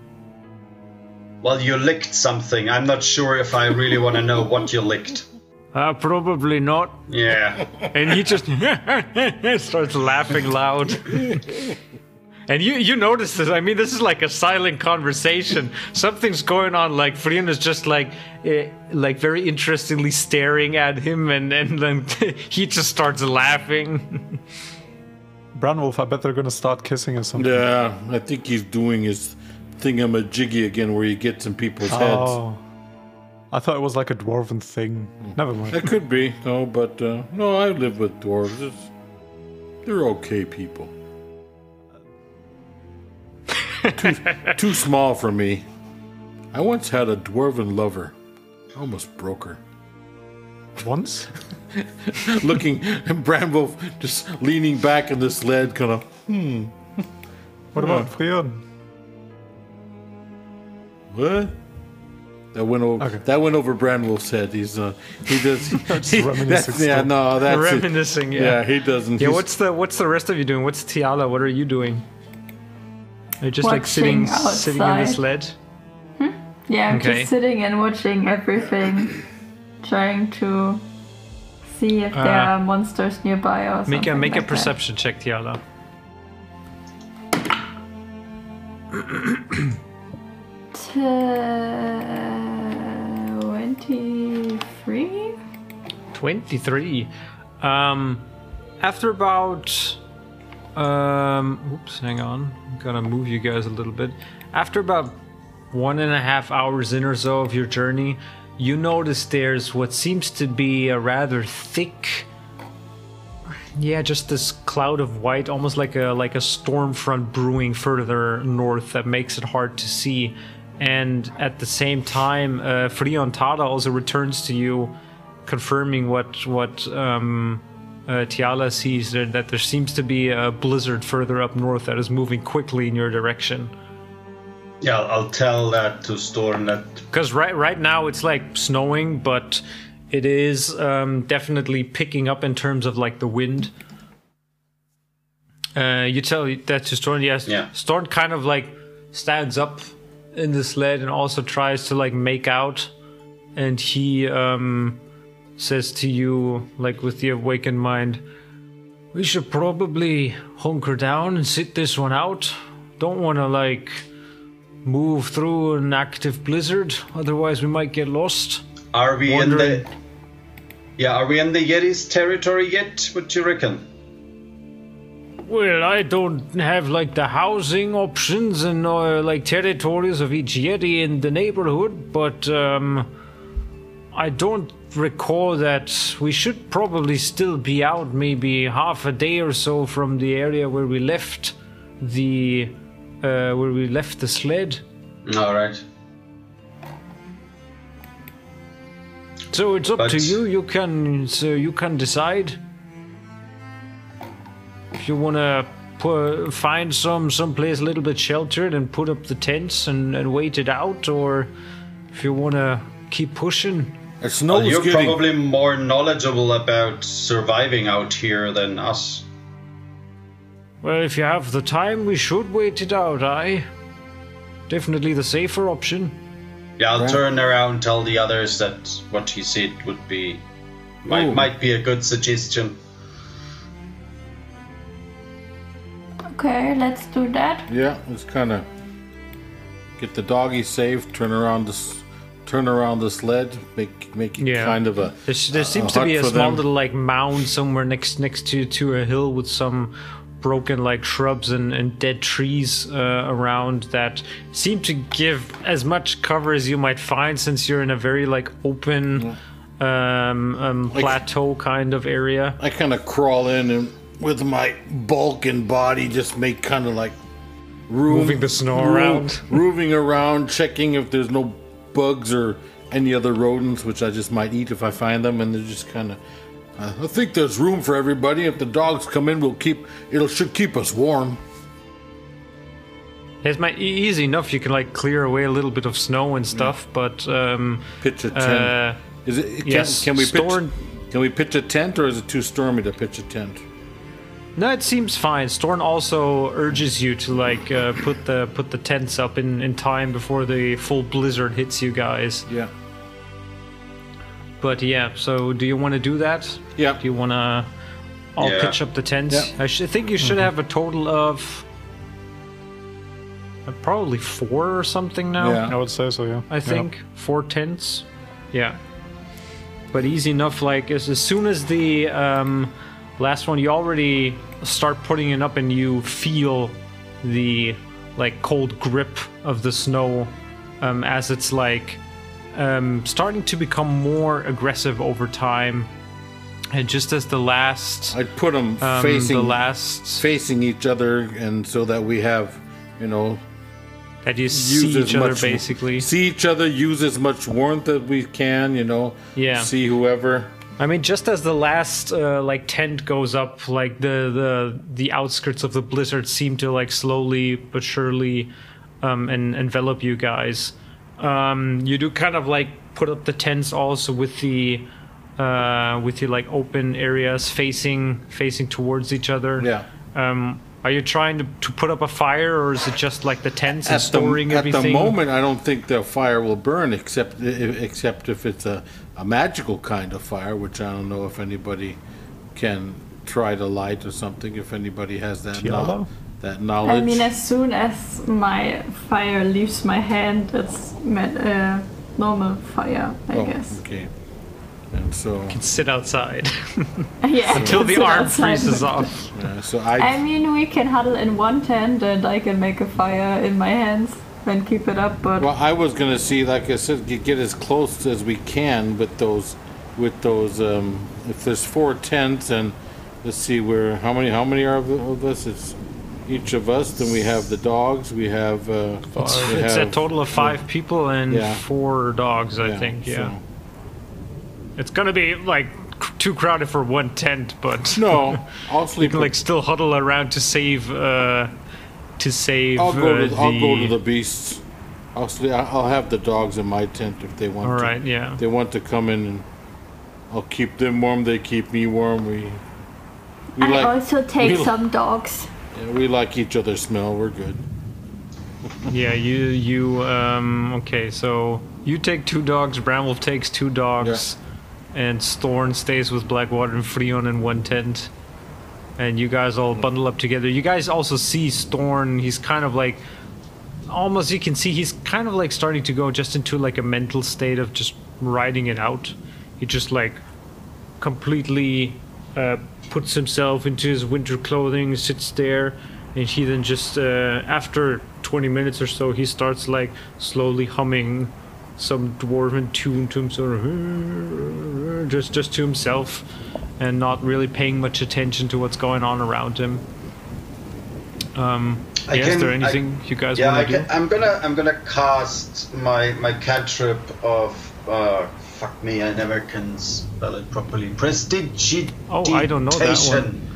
well, you licked something. I'm not sure if I really want to know what you licked. Ah, probably not. Yeah. And he just [laughs] starts laughing loud. [laughs] And you you notice this. I mean, this is like a silent conversation. Something's going on. Like Frian is just like, eh, like very interestingly staring at him, and and then [laughs] he just starts laughing. Branwolf, I bet they're gonna start kissing or something. Yeah, I think he's doing his thingamajiggy again where he gets in people's heads. Oh. I thought it was like a dwarven thing. Never mind. That could be, no, but uh, no, I live with dwarves. It's, they're okay people. Too, too small for me. I once had a dwarven lover. I almost broke her. Once? [laughs] Looking, and Branwolf just leaning back in the sled, kind of, hmm. What about Freon? what? That went over. Okay. That went over Branwolf's head. He's uh, he does. [laughs] he- reminiscing that's, yeah, no, that's it. Reminiscing, yeah. Yeah, he doesn't. Yeah, what's the what's the rest of you doing? What's Tiala? What are you doing? Are just like sitting Watching sitting in the outside. sled? Yeah, I'm Okay. just sitting and watching everything, trying to see if there Uh, are monsters nearby or something. Make a make a like that. perception check, Tiala. [clears throat] Twenty-three. 23. Um, after about. Um, oops, hang on. I'm gonna move you guys a little bit. After about one and a half hours in or so of your journey, you notice there's what seems to be a rather thick. Yeah, just this cloud of white, almost like a like a storm front brewing further north that makes it hard to see. And at the same time, uh, also returns to you, confirming what what um, uh, Tiala sees that, that there seems to be a blizzard further up north that is moving quickly in your direction. Yeah, I'll, tell that to Storn that Because right right now it's like snowing, but it is um, definitely picking up in terms of like the wind. Uh, you tell that to Storn. Yes, Yeah. Storn kind of like stands up in the sled and also tries to like make out, and he um, says to you like with the awakened mind, "We should probably hunker down and sit this one out. Don't want to like." move through an active blizzard. Otherwise, we might get lost. Are we Wondering- in the? Yeah, are we in the Yeti's territory yet? What do you reckon? Well, I don't have like the housing options and uh, like territories of each Yeti in the neighborhood, but um, I don't recall that we should probably still be out maybe half a day or so from the area where we left the uh, where we left the sled. All right. So it's up But- to you. You can so you can decide if you want to pu- find some some place a little bit sheltered and put up the tents and, and wait it out, or if you want to keep pushing. It snows Well, you're getting. probably more knowledgeable about surviving out here than us. Well, if you have the time, we should wait it out. I definitely the safer option. Yeah, I'll Right. turn around, tell the others that what he said would be might Ooh. might be a good suggestion. Okay, let's do that. Yeah, let's kind of get the doggy safe. Turn around this. Turn around the sled. Make make it Yeah. kind of a. There's, there a seems to be a small them. little like mound somewhere next next to to a hill with some broken like shrubs and, and dead trees uh, around that seem to give as much cover as you might find since you're in a very like open um, um, plateau kind of area. I kind of crawl in and with my bulk and body just make kind of like room, Moving the snow room- around. moving around, checking if there's no bugs or any other rodents, which I just might eat if I find them, and they're just kind of. Uh, I think there's room for everybody. If the dogs come in, we'll keep. It'll should keep us warm. It's my easy enough. You can like clear away a little bit of snow and stuff, but um, Pitch a tent. uh, is it? Can, yes, can we store- pitch? Can we pitch a tent, or is it too stormy to pitch a tent? No, it seems fine. Storn also urges you to like uh, put the put the tents up in, in time before the full blizzard hits you guys. Yeah. But yeah, so do you want to do that? Yeah. Do you want to? I'll Yeah. pitch up the tents. Yeah. I sh- think you should have a total of uh, probably four or something now. Yeah. I would say so, yeah. I think four tents. Yeah, but easy enough. Like as, as soon as the um, last one, you already start putting it up and you feel the like cold grip of the snow um, as it's like um, starting to become more aggressive over time. And just as the last, I'd put them um, facing the last facing each other, and so that we have, you know, that you see each other much basically. see each other, use as much warmth as we can, you know. Yeah. See whoever. I mean, just as the last uh, like tent goes up, like the the the outskirts of the blizzard seem to like slowly but surely um, and envelop you guys. Um, you do kind of like put up the tents also with the uh, with the like open areas facing facing towards each other. Yeah. Um, are you trying to, to put up a fire, or is it just like the tents and At the, storing at everything? At the moment, I don't think the fire will burn, except except if it's a, a magical kind of fire, which I don't know if anybody can try to light or something. If anybody has that Tiala? know- that knowledge. I mean, as soon as my fire leaves my hand, it's met, uh, normal fire, I Oh, guess. Okay. And so, You can Sit outside [laughs] Yeah, [laughs] until the arm freezes off. uh, so I, I mean, we can huddle in one tent and I can make a fire in my hands and keep it up, but Well, I was gonna see, like I said, get, get as close as we can with those, with those. Um, if there's four tents, and let's see where how many how many are of, of us? It's each of us. Then we have the dogs. We have. Uh, we It's a have- total of five people and Yeah. four dogs, I think. Yeah. so- It's gonna be like c- too crowded for one tent, but No, [laughs] I'll you sleep. can like still huddle around to save. Uh, to save. I'll go uh, to I'll go to the beasts. I'll sleep, I'll have the dogs in my tent if they want. All to. right. Yeah. They want to come in, and I'll keep them warm. They keep me warm. We. We I like also [laughs] take we- some dogs. yeah, we like each other's smell. We're good. [laughs] Yeah. You. You. Um. Okay. So you take two dogs. Branwolf takes two dogs. And Storn stays with Blackwater and Freon in one tent. And you guys all bundle up together. You guys also see Storn. He's kind of like almost you can see he's kind of like starting to go just into like a mental state of just riding it out. He just like completely uh, puts himself into his winter clothing, sits there, and he then just uh, after 20 minutes or so he starts like slowly humming some dwarven tune to himself, just just to himself, and not really paying much attention to what's going on around him. Um, I yeah, is can- there I- anything you guys Yeah, want to do? can, I'm gonna I'm gonna cast my my cantrip of uh fuck me I never can spell it properly. Prestidigitation. Oh, I don't know that one.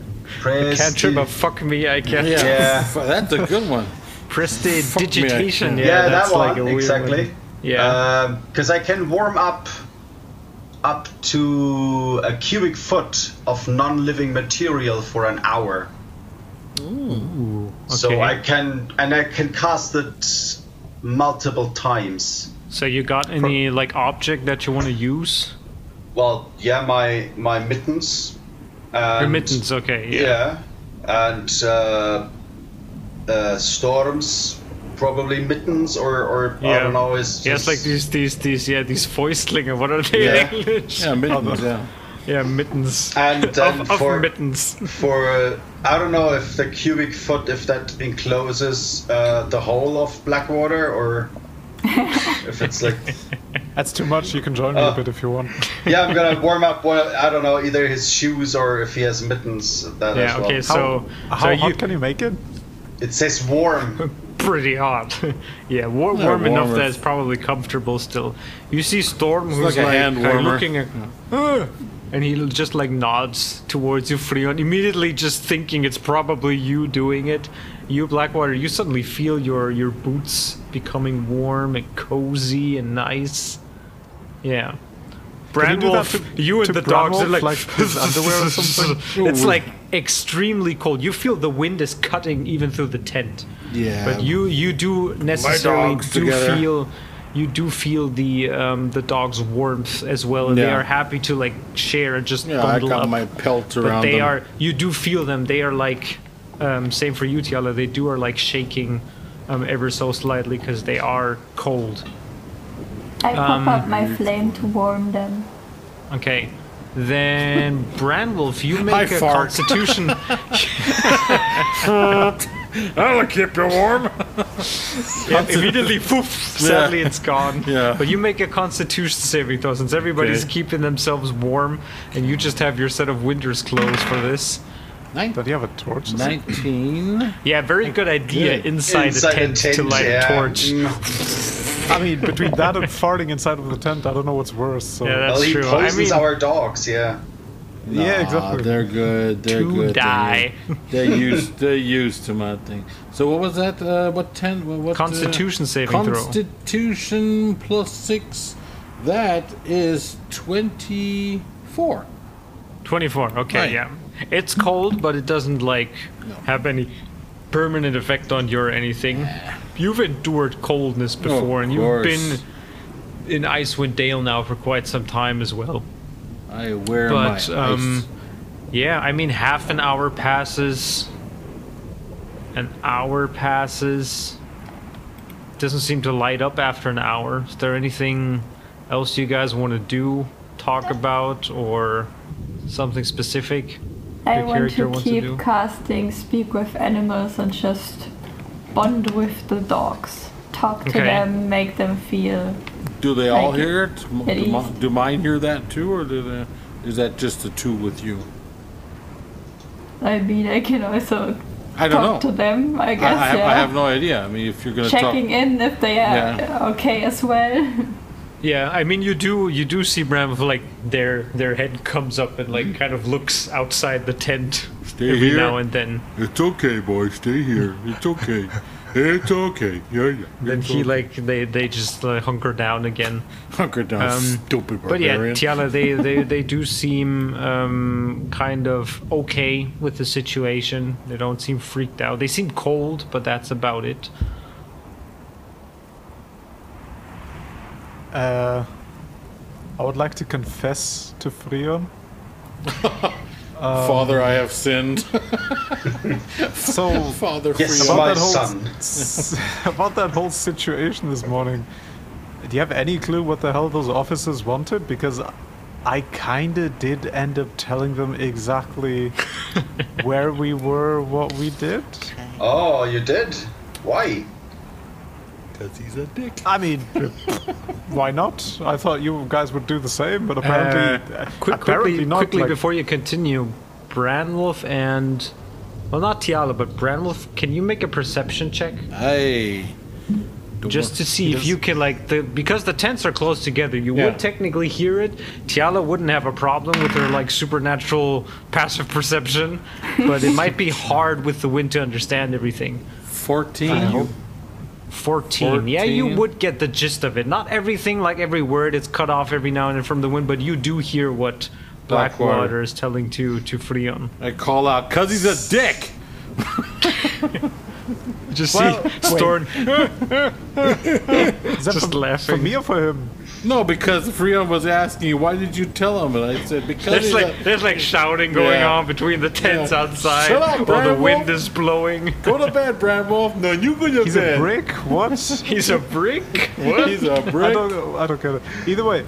[laughs] Cantrip of fuck me, I can't. Yeah. [laughs] that's a good one. Prestidigitation. Fuck Yeah, me, Yeah, that's that like one a weird exactly. One. Yeah. Because I can warm up up to a cubic foot of non-living material for an hour. So okay. So I can and I can cast it multiple times. so you got any like object that you want to use? Well, yeah, my my mittens. And, Your mittens, okay. Yeah. Yeah, and uh, uh, storms, probably mittens or or I don't know. Is Yeah, it's like these, these, these, yeah, these Fäustlinge. What are they Yeah. in English? Yeah, mittens. Yeah. [laughs] Yeah, mittens. And then of, of for mittens. [laughs] for uh, I don't know if the cubic foot if that encloses uh, the whole of Blackwater or if it's like [laughs] That's too much. You can join me Oh. a bit if you want. yeah I'm gonna warm up well I don't know either his shoes or if he has mittens that Yeah. as well. Okay. So, How so hot you can you make it? it says warm. Pretty hot. [laughs] yeah, war- Yeah, warm enough that it's probably comfortable still. You see Storn, who's like a like, hand warmer. looking at, "Ah," and he just like nods towards you, Freon, immediately just thinking it's probably you doing it. You, Blackwater, you suddenly feel your your boots becoming warm and cozy and nice. Yeah. Can you do that Branwolf, to- you and the dogs are like, like underwear or [laughs] something? it's like extremely cold. You feel the wind is cutting even through the tent. Yeah. But you you do necessarily do together. feel you do feel the um, the dog's warmth as well, and they are happy to like share and just Yeah, I got up. my pelt around. but they them. are you do feel them. They are like um, same for you, Tiala. They do are like shaking um, ever so slightly because they are cold. I pop Um, up my flame to warm them. Okay. then Branwolf, you [laughs] make a fart. Constitution. [laughs] [laughs] That'll keep you warm. [laughs] Yeah, immediately, poof, sadly it's gone. [laughs] Yeah. But you make a constitution saving throw since everybody's Okay. keeping themselves warm and you just have your set of winter's clothes for this. Nin- Does he have a torch? 19. Yeah, very good idea Good. inside, Inside a tent, the tent, to light yeah. a torch. Mm. [laughs] I mean, between that and farting inside of the tent, I don't know what's worse. So Yeah, that's well, he true. I poisons mean, our dogs, yeah. Yeah, exactly. They're good. They're To good. die. They're, they're used. They're used to my thing. So what was that? Uh, what ten? What, what, uh, Constitution saving throw. Constitution plus six. That is twenty-four. 24, okay, Right. yeah. It's cold, but it doesn't, like, have any permanent effect on you or anything. You've endured coldness before, and you've course. been in Icewind Dale now for quite some time as well. I wear But, my um, yeah, I mean, half an hour passes. An hour passes. Doesn't seem to light up after an hour. Is there anything else you guys want to do, talk about, or something specific? I your want to wants to keep do? casting speak with animals and just bond with the dogs. Talk to Okay. them, make them feel. Do they all like hear it? M- at Do, mi- ease. do mine hear that too, or do they, is that just the two with you? I mean, I can also I don't talk know. to them. I I, guess I, have, yeah. I have no idea. I mean, if you're gonna talk, Checking in if they are Yeah. okay as well. [laughs] Yeah, I mean you do you do see Bram like their their head comes up and like kind of looks outside the tent Stay every here. now and then. It's okay, boy. Stay here. It's okay. [laughs] it's okay. Yeah, yeah. Then he okay. like they they just uh, hunker down again. hunker down, um, stupid But yeah, barbarian. Tiala, they, they they do seem um, kind of okay with the situation. They don't seem freaked out. They seem cold, but that's about it. Uh, I would like to confess to Freon. [laughs] Um, Father, I have sinned. [laughs] So [laughs] Father, Yes, free about my that whole son. [laughs] about that whole situation this morning. Do you have any clue what the hell those officers wanted? Because I kinda did end up telling them exactly where we were, what we did. Oh, you did? Why? Because he's a dick. I mean, [laughs] why not? I thought you guys would do the same, but apparently, Uh, quick, apparently quickly, not. quickly like- before you continue, Branwolf and well, not Tiala, but Branwolf, can you make a perception check Hey. Don't just to see he if you can like the because the tents are close together, you Yeah. would technically hear it. Tiala wouldn't have a problem with her like supernatural passive perception, but it might be hard with the wind to understand everything. 14. hope- 14. Yeah, you would get the gist of it. Not everything, like every word, it's cut off every now and then from the wind, but you do hear what Blackwater. Blackwater is telling to to Freon. I call out, because he's a dick. [laughs] [laughs] Just Well, see wait. Storn [laughs] just for, laughing. for me or for him? No, because Freon was asking you, why did you tell him? And I said, because There's like a, there's like shouting going Yeah. on between the tents Yeah. outside Shut up, while the Branwolf. wind is blowing. Go to bed, Branwolf. No, you go to He's bed. a brick. What? [laughs] He's a brick. What? He's a I brick. don't. I don't care. Either way,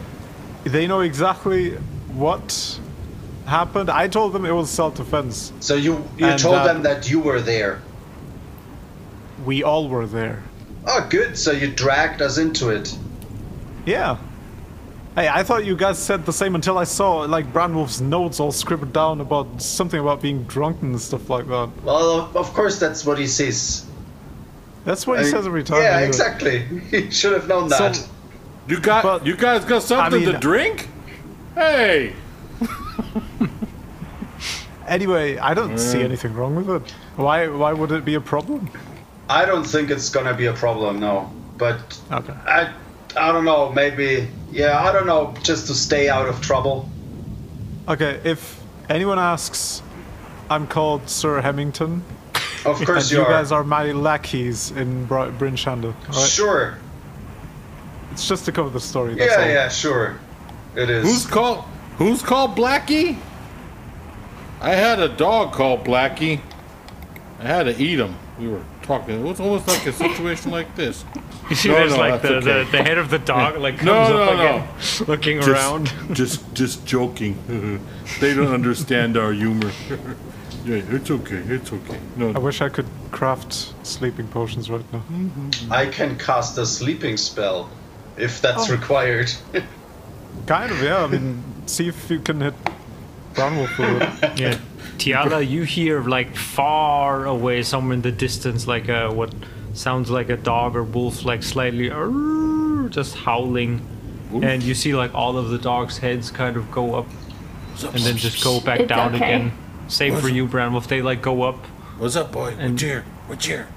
they know exactly what happened. I told them it was self-defense. So you you And, told uh, them that you were there. We all were there. Oh, good. So you dragged us into it. Yeah. Hey, I thought you guys said the same until I saw like Branwolf's notes all scribbled down about something about being drunk and stuff like that. Well, of- of course that's what he says. That's what he I- says every time. Yeah, exactly. [laughs] He should have known So- that. You got, But- you guys got something I mean- to drink? Hey. [laughs] Anyway, I don't see uh. anything wrong with it. Why? Why would it be a problem? I don't think it's gonna be a problem, no. But Okay. I, I don't know. Maybe, yeah, I don't know. Just to stay out of trouble. Okay. If anyone asks, I'm called Sir Hemington, Of [laughs] and course you, you, are. guys are my lackeys in Br- Bryn Shander. Right? Sure. It's just to cover the story. That's Yeah, all. yeah, sure. It is. Who's called, who's called Blackie? I had a dog called Blackie. I had to eat him. we were talking. It was almost like a situation like this. [laughs] You see, No, there's no, like the, okay. the, the head of the dog like comes No, up no, again, [laughs] looking Just- around. Just, just joking. [laughs] they don't understand our humor. yeah, it's okay. It's okay. No, I wish I could craft sleeping potions right now. I can cast a sleeping spell if that's Oh. required. Kind of, yeah. I mean, see if you can hit Branwolf with it. Yeah, Tiala, you hear like far away, somewhere in the distance, like a what sounds like a dog or wolf, like slightly just howling, and you see like all of the dogs' heads kind of go up and then just go back It's down okay. again. Same for you, Branwolf. They like go up What's up, boy? And- What's here? What's here?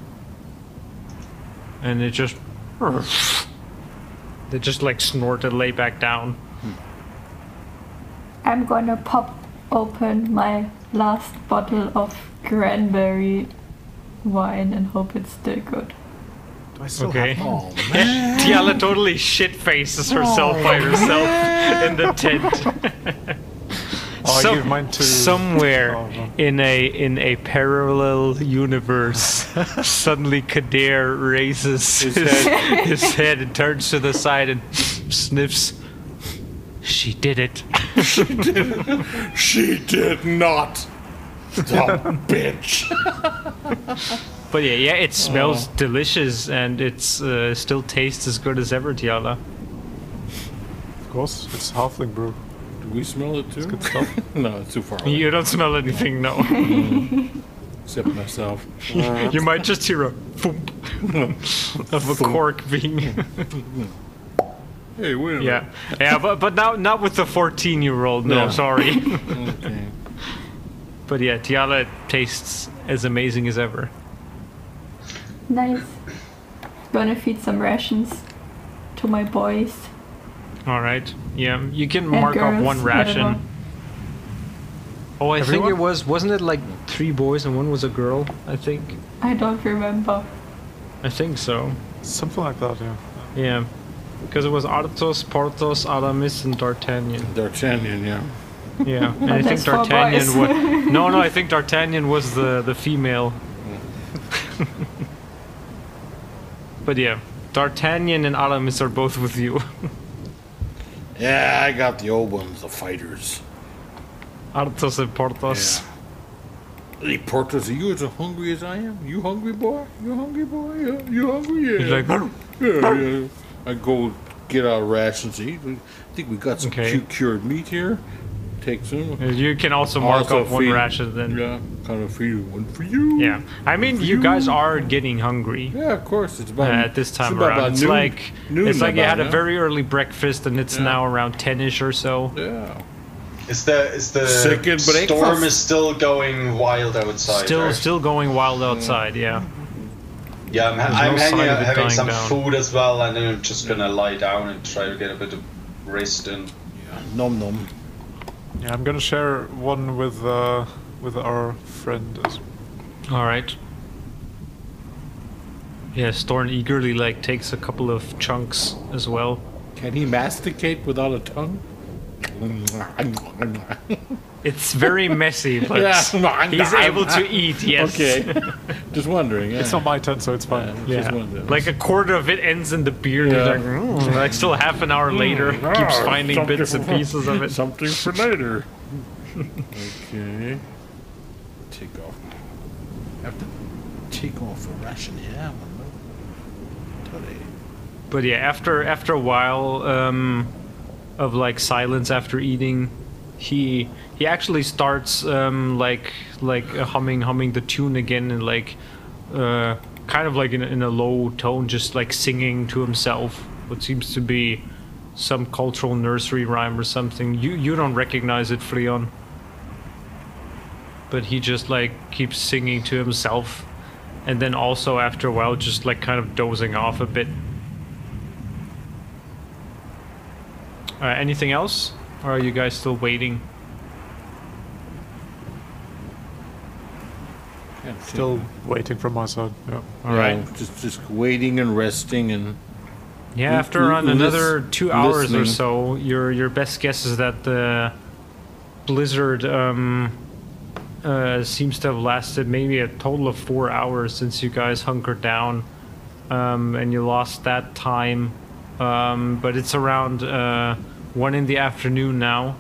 and it just they just like snort and lay back down. I'm gonna pop open my last bottle of cranberry wine and hope it's still good. Do I still Okay. have Oh [laughs] man. Tiala totally shit faces herself by oh. herself in the [laughs] tent. Oh, I Some- give mine to somewhere Oh, no. in a in a parallel universe, [laughs] suddenly Kadir raises his, His his head and turns to the side and sniffs. She did it. She did She did not. The bitch. But yeah, yeah, it smells delicious and it's uh, still tastes as good as ever, Tiala. Of course, it's halfling brew. Do we smell it too? Good stuff. [laughs] no, it's too far away. You don't smell anything, no. Except myself. you might just hear a thump [laughs] [laughs] of a cork being. Hey, wait a minute. yeah, yeah, but but now not with the 14 year old. No, No. sorry. [laughs] [laughs] Okay. But yeah, Tiala tastes as amazing as ever. Nice. Gonna feed some rations to my boys. All right. Yeah, you can And mark off one ration. whatever. Oh, I think it was. Wasn't it like three boys and one was a girl? I think. I don't remember. I think so. Something like that, yeah. Yeah, because it was Arthos, Porthos, Aramis, and D'Artagnan. D'Artagnan, yeah. Yeah, and I [laughs] think D'Artagnan boys. [laughs] was. No, no, I think D'Artagnan was the the female. [laughs] but yeah, D'Artagnan and Aramis are both with you. Yeah, I got the old ones, the fighters. Arthos and Porthos. Yeah. Hey, Porthos, are you as hungry as I am? You hungry, boy? You hungry, boy? Yeah, you hungry? Yeah. He's like, yeah, yeah. I go get our rations to eat. I think we got some Okay. cute cured meat here. Take some. you can also mark Also off one feed- ration then. Yeah, kind of feed you one for you. Yeah, I mean, you guys are getting hungry Yeah, of course. It's uh, about at this time it's about, around. about It's noon- like noon it's like you had a about, very early breakfast, and it's Yeah. now around ten-ish or so. yeah. yeah. Is the is the Second breakfast. storm is still going wild outside? Still, right? still going wild outside. Yeah. Yeah, I'm, ha- I'm no hanging out having some down. food as well, and then I'm just gonna lie down and try to get a bit of rest in. Nom nom. Yeah, I'm gonna share one with uh, with our friend. As well. All right. Yeah, Storn eagerly like takes a couple of chunks as well. Can he masticate without a tongue? It's very messy, [laughs] but Yeah. he's [laughs] able to eat. Yes. Okay. Just wondering. Yeah. It's not my turn, so it's fine. Yeah. Yeah. Just wondering. Like a quarter of it ends in the beard. Yeah. Like, "Mm," like still half an hour later, keeps ah, finding something bits and pieces of it. Something for later. okay. Take off. Have to take off a ration. Yeah. Today. But yeah, after after a while um, of like silence after eating, he he actually starts um, like like uh, humming humming the tune again and like uh, kind of like in, in a low tone, just like singing to himself. What seems to be some cultural nursery rhyme or something. You you don't recognize it, Freon. But he just like keeps singing to himself, and then also after a while, just like kind of dozing off a bit. Uh, anything else? Or are you guys still waiting? Still waiting from my side. Yeah. All Yeah. Just just waiting and resting and Yeah, after l- around another two hours or so, your your best guess is that the blizzard um, uh, seems to have lasted maybe a total of four hours since you guys hunkered down, um, and you lost that time. Um, but it's around uh, one in the afternoon now,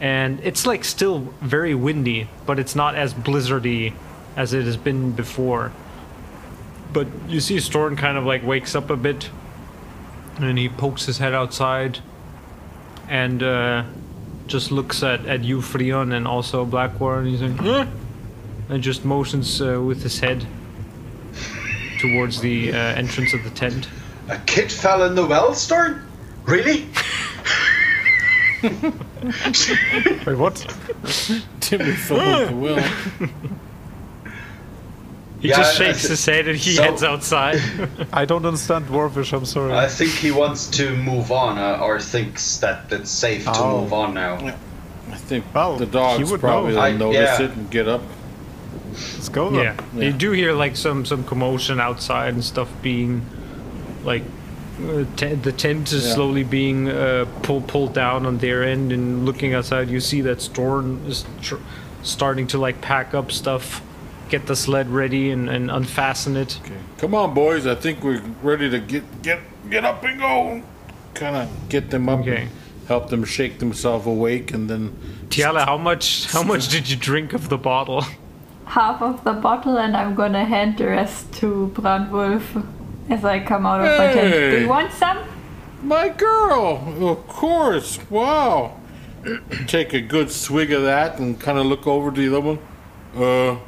and it's like still very windy, but it's not as blizzardy as it has been before. But you see Storn kind of like wakes up a bit, and he pokes his head outside, and uh, just looks at, at you, Freon, and also Blackwater, and he's like? And just motions uh, with his head towards the uh, entrance of the tent. A kid fell in the well, Storn? Really? Wait, what? Timmy fell in the well. He Yeah, just I- I shakes thi- his head and he so- heads outside. I don't understand Dwarvish, I'm sorry. I think he wants to move on, uh, or thinks that it's safe to Oh. move on now. I think Well, the he dogs would probably know. will I- notice yeah. it and get up. Let's go then. yeah. you do hear like some some commotion outside and stuff being like uh, te- the tent is Yeah. slowly being uh, pulled pulled down on their end and looking outside you see that Storn is tr- starting to like pack up stuff get the sled ready and, and unfasten it Okay. Come on, boys. I think we're ready to get get get up and go. Kind of get them up, Okay. and help them shake themselves awake, and then Tiala how much how much did you drink of the bottle Half of the bottle, and I'm gonna hand the rest to Branwolf as I come out of my tent. Do you want some? my girl, of course. Wow. [clears throat] Take a good swig of that and kind of look over to the other one. Uh,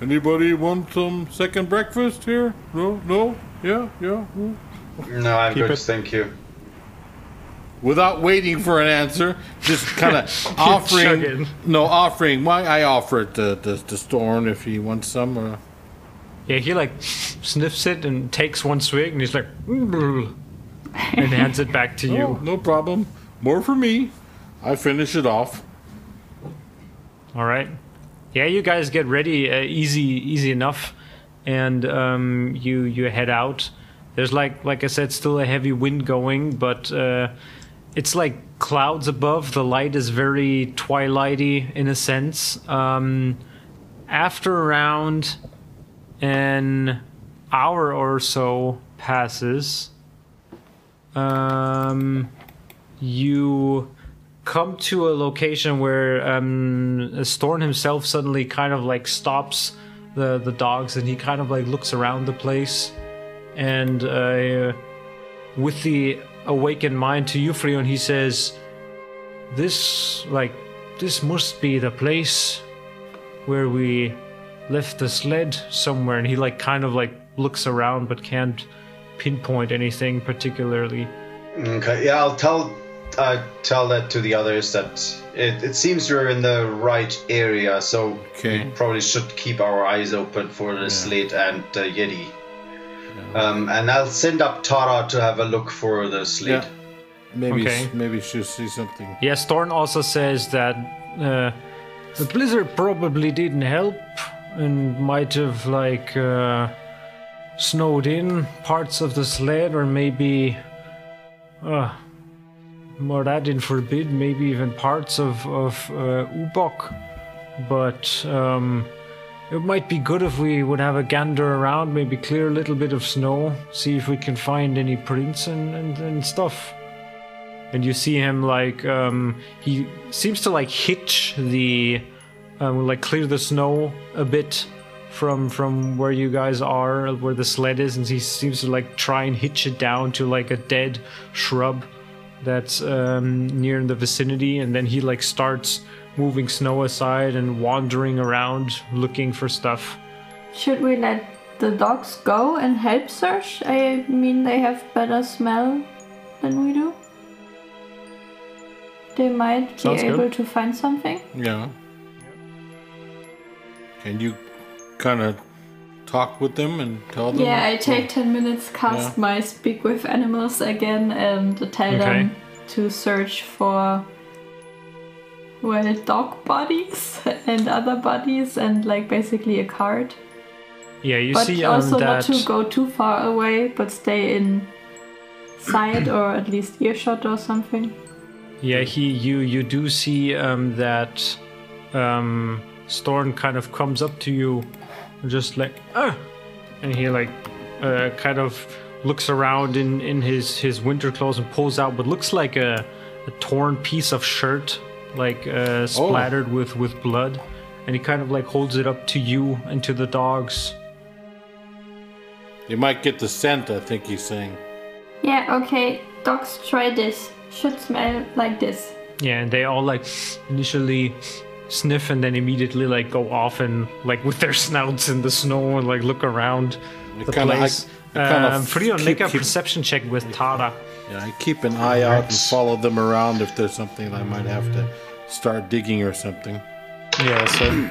anybody want some second breakfast here? No, no, yeah, yeah. mm. No, I'm Keep good, it. thank you. Without waiting for an answer, just kind of [laughs] offering. chugging. No, offering. Why I offer it to, to, to Storn if he wants some. Or, yeah he like sniffs it and takes one swig and he's like [laughs] and hands it back to you Oh, no problem. More for me. I finish it off. All right. Yeah, you guys get ready. Uh, easy, easy enough, and um, you you head out. There's like like I said, still a heavy wind going, but uh, it's like clouds above. The light is very twilighty in a sense. Um, after around an hour or so passes, um, you come to a location where um, himself suddenly kind of like stops the the dogs and he kind of like looks around the place. And uh, with the awakened mind to Euphorion he says this like this must be the place where we left the sled somewhere and he like kind of like looks around but can't pinpoint anything particularly Okay, yeah, I'll tell uh, tell that to the others that it, it seems we're in the right area, so Okay. we probably should keep our eyes open for the sled and the Yeti. Um, and I'll send up Tara to have a look for the sled. Yeah. Maybe Okay. maybe she'll see something. Yes, Storn also says that uh, the blizzard probably didn't help and might have like uh, snowed in parts of the sled, or maybe, uh, more that didn't forbid, maybe even parts of of uh, Ubok. But um, it might be good if we would have a gander around, maybe clear a little bit of snow, see if we can find any prints and, and, and stuff and you see him like um, he seems to like hitch the um, like clear the snow a bit from from where you guys are where the sled is and he seems to like try and hitch it down to like a dead shrub that's um, near in the vicinity and then he like starts moving snow aside and wandering around looking for stuff Should we let the dogs go and help search? I mean, they have better smell than we do. They might Sounds be good. able to find something. Yeah. Can you kind of talk with them and tell them? Yeah, I take 10 minutes, cast Yeah. my speak with animals again, and tell them to search for, well, dog bodies [laughs] and other bodies, and like basically a card. yeah you but see um, also that not to go too far away, but stay in sight [clears throat] or at least earshot or something. Yeah, he you you do see um, that um, Storn kind of comes up to you just like, uh, and he like uh, kind of looks around in, in his, his winter clothes and pulls out what looks like a, a torn piece of shirt, like uh, splattered with, with blood. And he kind of like holds it up to you and to the dogs. You might get the scent, I think he's saying. Yeah, okay. Dogs, try this. Should smell like this. Yeah, and they all like initially sniff and then immediately like go off and like with their [laughs] snouts in the snow and like look around the kinda- I- place. I kinda um, Freon, make a keep- perception check with Tara. Yeah, I keep an eye out and follow them around if there's something I might have to start digging or something. Yeah, so [clears throat]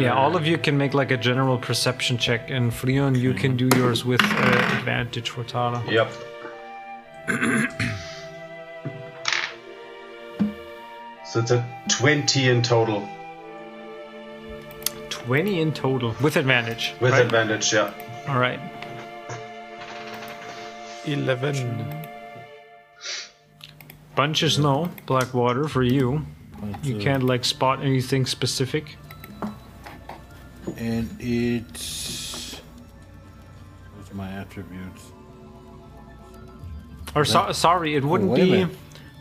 Yeah, all of you can make like a general perception check, and Freon, you can do yours with uh, advantage for Tara. Yep. [clears throat] so it's a 20 in total. 20 in total with advantage. With right? advantage, yeah. All right. 11. Bunch of snow, black water for you. You can't like spot anything specific. And it's. What's my attributes? Or so, sorry, it oh, wouldn't wait a be minute.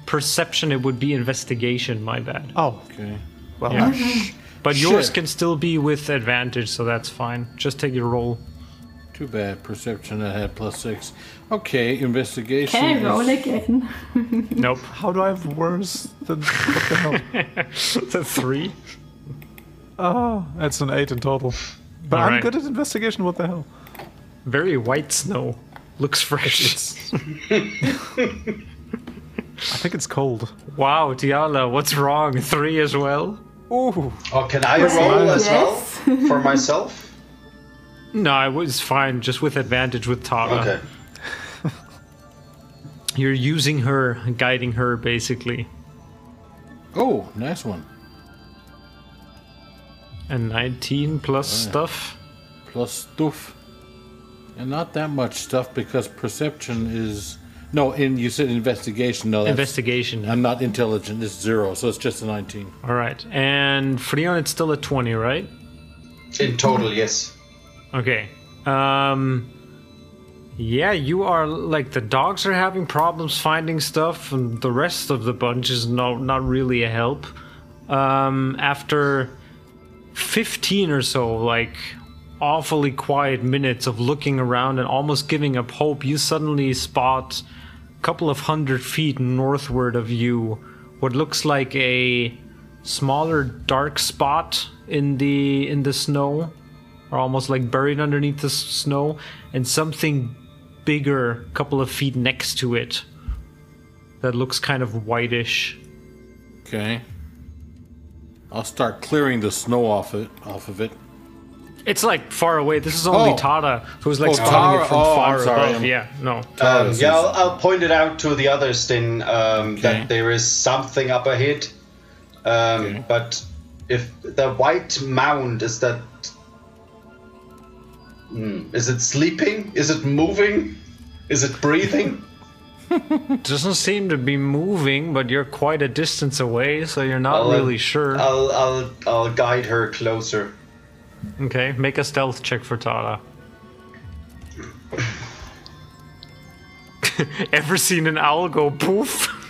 Perception. It would be investigation. My bad. Oh, Okay. well, Yeah. [laughs] But yours Shit. can still be with advantage, so that's fine. Just take your roll. Too bad. Perception I had plus six. Okay, investigation. Can I roll is- again? [laughs] Nope. how do I have worse than what the hell? [laughs] the three. Oh, that's an 8 in total. But I'm Alright. good at investigation, what the hell? Very white snow. Looks fresh. It's. I think it's cold. wow, Tiala, what's wrong? [laughs] Three as well? Ooh. Oh, can I Well, roll as yes. well? For myself? [laughs] No, it was fine. Just with advantage with Tara. Okay. [laughs] You're using her, guiding her, basically. Oh, nice one. And 19 plus stuff. Plus stuff. And not that much stuff because perception is. No, in you said investigation. No, that's, Investigation. I'm not intelligent. It's zero, so it's just a 19. All right. And Freon, it's still a 20, right? In total, yes. Okay. Um yeah, you are like the dogs are having problems finding stuff and the rest of the bunch is no not really a help. Um after 15 or so like awfully quiet minutes of looking around and almost giving up hope, you suddenly spot a couple of hundred feet northward of you what looks like a smaller dark spot in the in the snow or almost like buried underneath the snow, and something bigger, couple of feet next to it, that looks kind of whitish. Okay. I'll start clearing the snow off it, off of it. It's like far away. This is only Oh. Tara who's like Oh, spotting Tara. it from Oh, far I'm sorry. above. I'm- Yeah, no. Um, yeah, I'll, I'll point it out to the others then um, Okay. that there is something up ahead. Um, Okay. But if the white mound is that. Hmm, is it sleeping? Is it moving? Is it breathing? [laughs] Doesn't seem to be moving, but you're quite a distance away, so you're not I'll, really sure. I'll, I'll, I'll guide her closer. Okay, make a stealth check for Tara. [laughs] Ever seen an owl go poof? [laughs]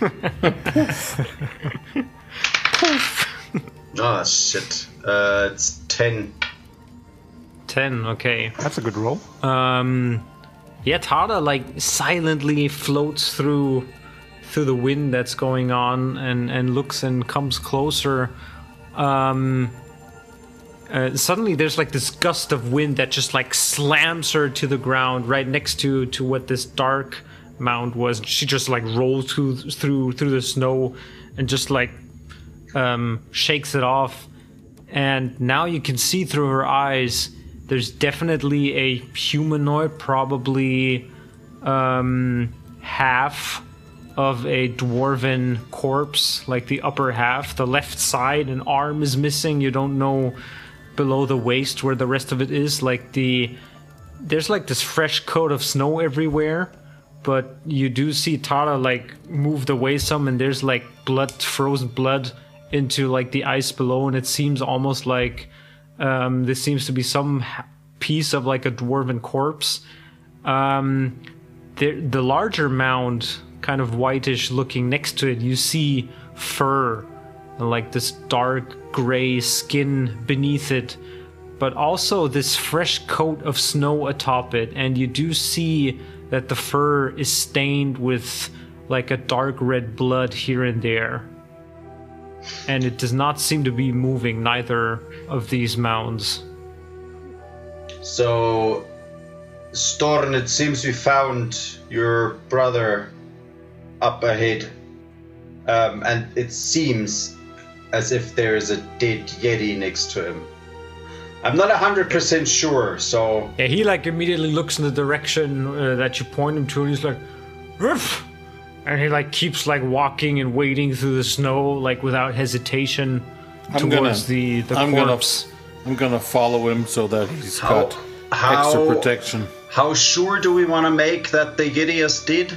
Poof! Oh, [laughs] shit. Uh, it's 10. 10, okay. That's a good roll. um yeah Tara like silently floats through through the wind that's going on and and looks and comes closer um uh, suddenly there's like this gust of wind that just like slams her to the ground right next to to what this dark mound was. She just like rolls through through through the snow and just like um shakes it off. And now you can see through her eyes there's definitely a humanoid probably um half of a dwarven corpse like the upper half. The left side an arm is missing. You don't know below the waist where the rest of it is like the there's like this fresh coat of snow everywhere but you do see Tara like moved away some and there's like blood frozen blood into like the ice below, and it seems almost like um, this seems to be some piece of like a dwarven corpse. Um, the the larger mound, kind of whitish looking next to it, you see fur, like this dark gray skin beneath it, but also this fresh coat of snow atop it, and you do see that the fur is stained with like a dark red blood here and there. And it does not seem to be moving, neither of these mounds. So, Storn, it seems we found your brother up ahead. Um, and it seems as if there is a dead Yeti next to him. I'm not 100% sure, so. Yeah, he like immediately looks in the direction uh, that you point him to, and he's like, "Ruff!" and he like keeps like walking and wading through the snow like without hesitation I'm towards gonna- the the I'm gonna- I'm gonna follow him so that he's How- got how- extra protection. How sure do we want to make that the Yeti is dead?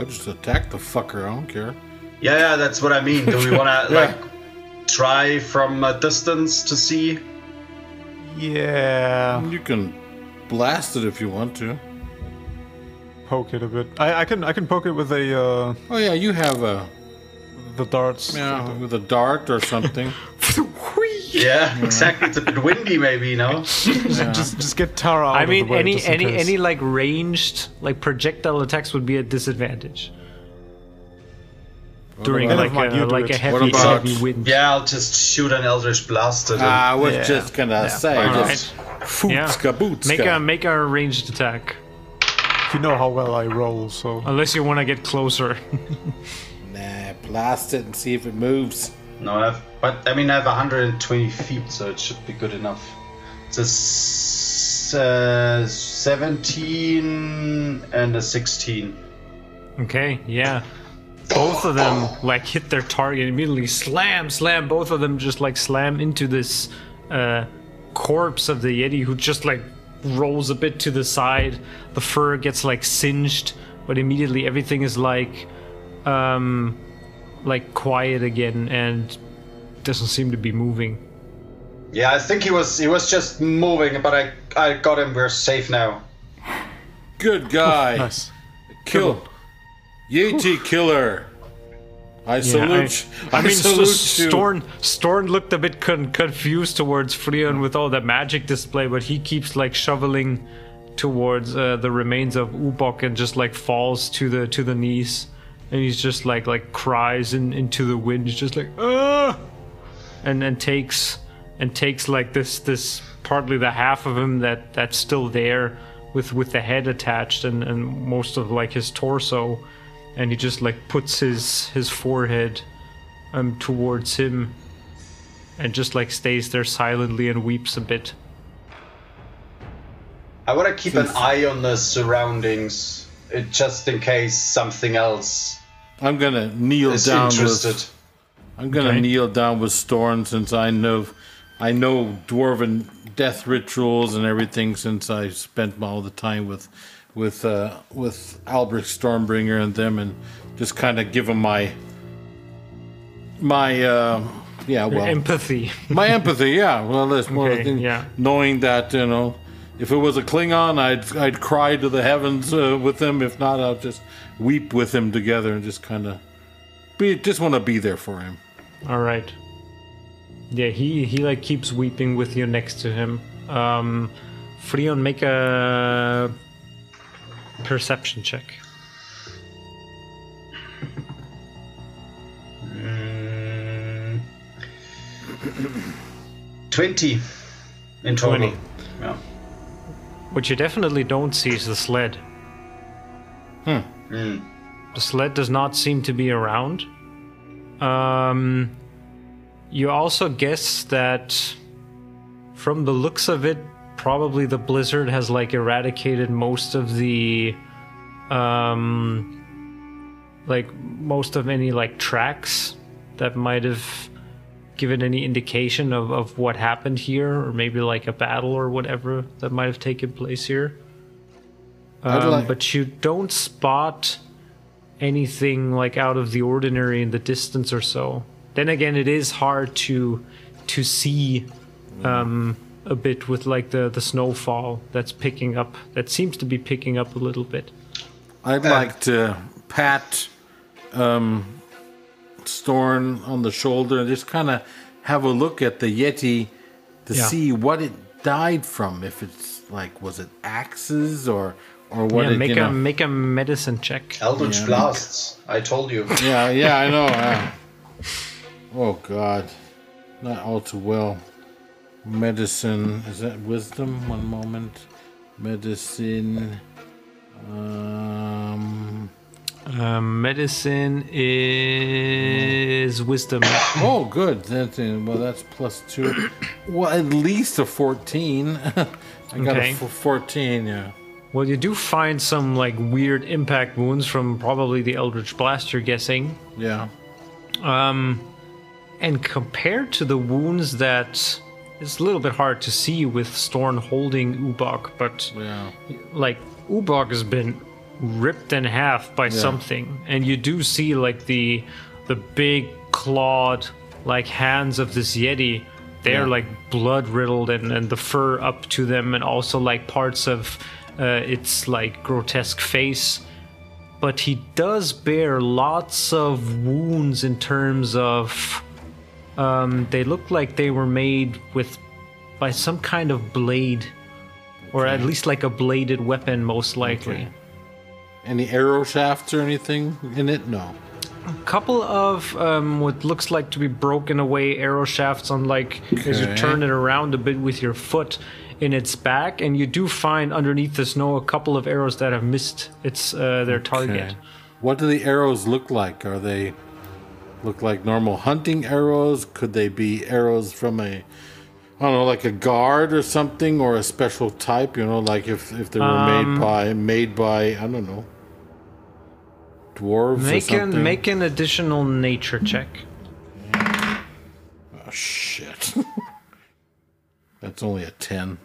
I just attack the fucker. I don't care. Yeah, yeah, that's what I mean. Do we want to, [laughs] Yeah. like, try from a distance to see? Yeah, You can blast it if you want to. poke it a bit. I, I can I can poke it with a uh, Oh yeah, you have a the darts. yeah with a dart or something. [laughs] Yeah, [laughs] exactly. It's a bit windy, maybe, you know? [laughs] Just just get Tara out I of mean, the way, any any case. any like ranged like projectile attacks would be a disadvantage during about- like Never you a do like a heavy about- heavy wind. Yeah, I'll just shoot an Eldritch Blast at. Ah, I was Yeah. just gonna say, Alright. just footska bootska. Make a make a ranged attack, If you know how well I roll, so unless you want to get closer. [laughs] Nah, blast it and see if it moves. No, I've, but I mean, I have 120 feet, so it should be good enough. It's a s- uh, 17 and a 16. Okay, yeah. Both of them like hit their target immediately. Slam, slam. Both of them just like slam into this uh, corpse of the yeti, who just like rolls a bit to the side. The fur gets like singed, but immediately everything is like, um, like quiet again and doesn't seem to be moving. Yeah, I think he was he was just moving, but I I got him. We're safe now. Good guy. [laughs] nice. Kill. Yeti killer. I Yeah, salute. I, I mean, salute S- you. Storn Storn looked a bit con- confused towards Freon with all that magic display, but he keeps like shoveling towards uh, the remains of Ubok and just like falls to the to the knees, and he's just like like cries in, into the wind. He's just like ah, and and takes and takes like this this partly the half of him that that's still there with with the head attached and and most of like his torso. And he just like puts his his forehead um towards him and just like stays there silently and weeps a bit. I want to keep an eye on the surroundings, uh, just in case something else I'm gonna kneel is down interested. with. I'm gonna Okay. kneel down with Storn since I know, I know dwarven death rituals and everything since I spent all the time with, with uh, with Albrecht Stormbringer and them, and just kind of give them my, my uh, yeah well empathy my empathy. Yeah, well that's more Okay, than yeah. knowing that you know. If it was a Klingon, I'd I'd cry to the heavens uh, with them. If not, I'll just weep with him together and just kind of be just want to be there for him. all right yeah he he like keeps weeping with you next to him um freon make a perception check Mm. [clears throat] 20 in total. 20. Yeah. What you definitely don't see is the sled. Hmm. The sled does not seem to be around. Um, you also guess that, from the looks of it, probably the blizzard has like eradicated most of the, um, like most of any like tracks that might have given any indication of, of what happened here, or maybe like a battle or whatever that might have taken place here. Um, like- But you don't spot anything like out of the ordinary in the distance or so. Then again, it is hard to to see um, a bit with like the the snowfall that's picking up. That seems to be picking up a little bit. I'd like to pat um, Storn on the shoulder and just kind of have a look at the Yeti to Yeah. see what it died from. If it's like, was it axes or or what? yeah, it, make you a know- make a medicine check. Eldritch blasts. I told you. [laughs] Yeah, yeah, I know. yeah. [laughs] Oh God, not all too well. Medicine is that wisdom? One moment. Medicine. Um. Um, medicine is wisdom. [coughs] Oh, good. That's uh, well. That's plus two. [coughs] well, at least a fourteen. [laughs] I got Okay. a f- fourteen. Yeah. Well, you do find some like weird impact wounds from probably the Eldritch Blast. You're guessing. Yeah. Um, and compared to the wounds that it's a little bit hard to see with Storn holding Ubok, but Yeah. like Ubok has been ripped in half by something, and you do see like the the big clawed like hands of this Yeti. They're Yeah. like blood riddled, and, and the fur up to them, and also like parts of uh, its like grotesque face. But he does bear lots of wounds in terms of um, they look like they were made with by some kind of blade, or at least like a bladed weapon, most likely. Okay. Any arrow shafts or anything in it? No. A couple of um, what looks like to be broken away arrow shafts on like as you turn it around a bit with your foot in its back and you do find underneath the snow a couple of arrows that have missed its uh, their target Okay. What do the arrows look like? Are they look like normal hunting arrows? Could they be arrows from a I don't know, like a guard or something, or a special type? You know, like if if they were Um, made by made by I don't know dwarves or make something. an make an additional nature check oh, shit. [laughs] That's only a ten.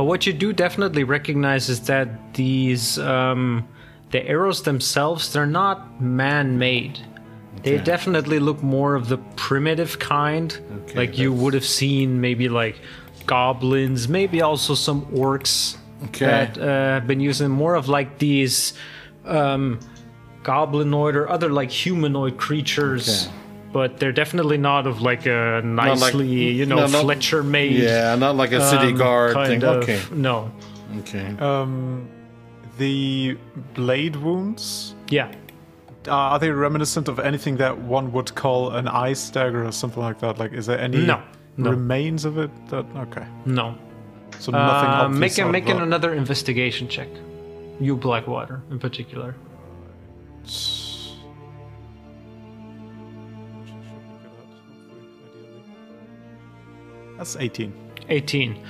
Uh, what you do definitely recognize is that these um, the arrows themselves they're not man-made. They definitely look more of the primitive kind, Okay, like you would have seen maybe like goblins, maybe also some orcs Okay. that uh, have been using more of like these um, goblinoid or other like humanoid creatures. Okay. But they're definitely not of like a like- nicely, you know, no, not- Fletcher made. Yeah, not like a city um, guard kind thing. of- Okay, No. okay. Um, the blade wounds Yeah. uh, are they reminiscent of anything that one would call an ice dagger or something like that? Like, is there any No, no. remains of it? That okay, No. so nothing. Uh, obvious make a, make that. another investigation check. You Blackwater in particular. That's 18. 18.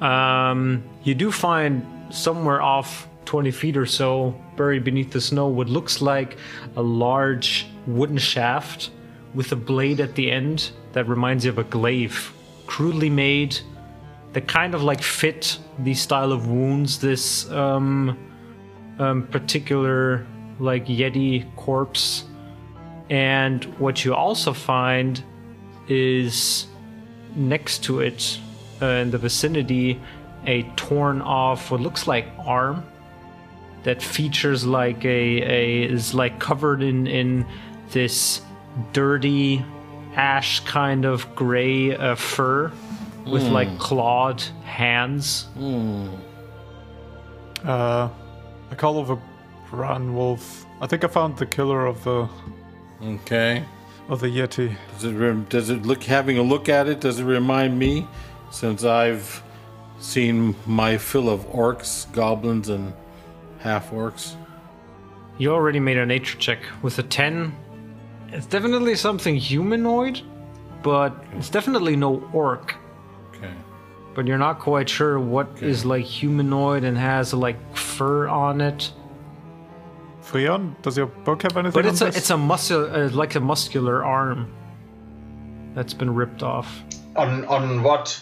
Um, you do find somewhere off 20 feet or so, buried beneath the snow, what looks like a large wooden shaft with a blade at the end that reminds you of a glaive. Crudely made, that kind of like fit the style of wounds this um, um, particular like Yeti corpse. And what you also find is next to it uh, in the vicinity a torn off what looks like arm that features like a, a is like covered in in this dirty ash kind of gray uh, fur with like clawed hands Uh, I call over Branwolf. I think I found the killer of the Okay. Of the Yeti. Does it rem- does it look having a look at it? Does it remind me, since I've seen my fill of orcs, goblins, and half orcs? you already made a nature check with a 10 it's definitely something humanoid but it's definitely no orc Okay. but you're not quite sure what is like humanoid and has like fur on it. Freon, does your book have anything? But it's on a this? it's a muscle uh, like a muscular arm that's been ripped off. On on what?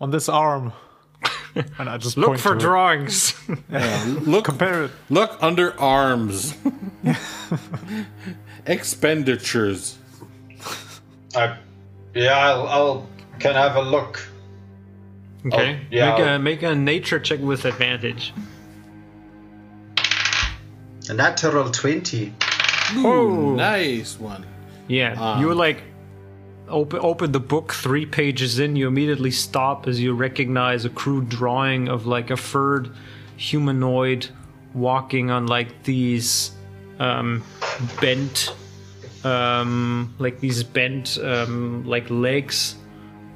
on this arm. [laughs] And I just Look for drawings. [laughs] Yeah, look, Compare it. look under arms. [laughs] Expenditures. I, yeah, I'll, I'll can have a look. okay. Oh, yeah, Make a I'll- make a nature check with advantage. A natural twenty. Oh. Nice one. Yeah, Um, you like open open the book three pages in. You immediately stop as you recognize a crude drawing of like a furred humanoid walking on like these um, bent, um, like these bent um, like legs,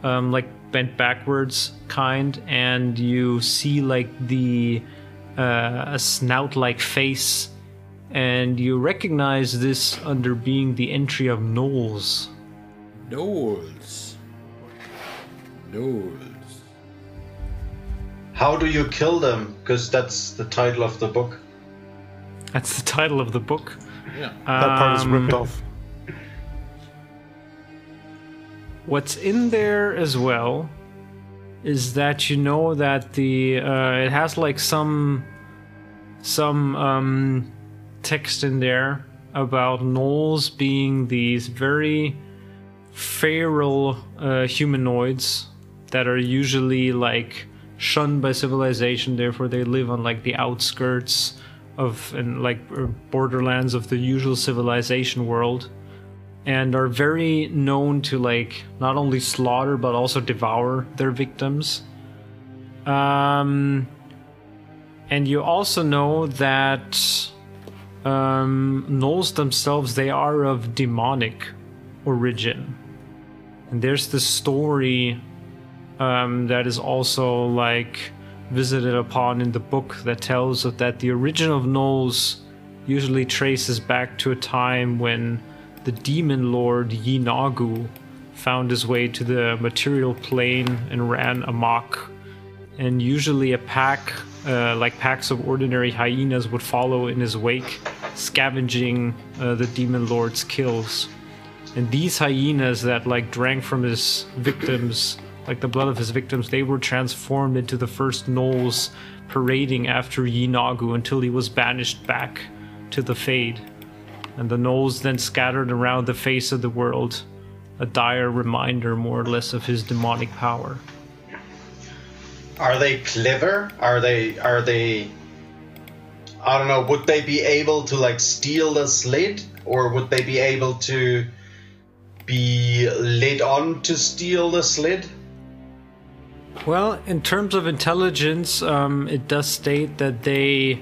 um, like bent backwards kind, and you see like the uh, a snout-like face and you recognize this under being the entry of gnolls. gnolls. gnolls. How do you kill them? Because that's the title of the book. That's the title of the book. Yeah. That part is Um, ripped off. What's in there as well is that you know that the uh, it has like some some um, text in there about gnolls being these very feral uh, humanoids that are usually like shunned by civilization. Therefore they live on like the outskirts of and like uh, borderlands of the usual civilization world and are very known to like not only slaughter but also devour their victims. Um and you also know that um gnolls themselves they are of demonic origin and there's this story um, that is also like visited upon in the book that tells of that the origin of gnolls usually traces back to a time when the demon lord Yeenoghu found his way to the material plane and ran amok. And usually a pack, uh, like packs of ordinary hyenas, would follow in his wake, scavenging uh, the demon lord's kills. And these hyenas that like drank from his victims, like the blood of his victims, they were transformed into the first gnolls parading after Yeenoghu until he was banished back to the Fade. And the gnolls then scattered around the face of the world, a dire reminder more or less of his demonic power. Are they clever? Are they are they I don't know, would they be able to like steal the sled? Or would they be able to be led on to steal the sled? Well, in terms of intelligence, um, it does state that they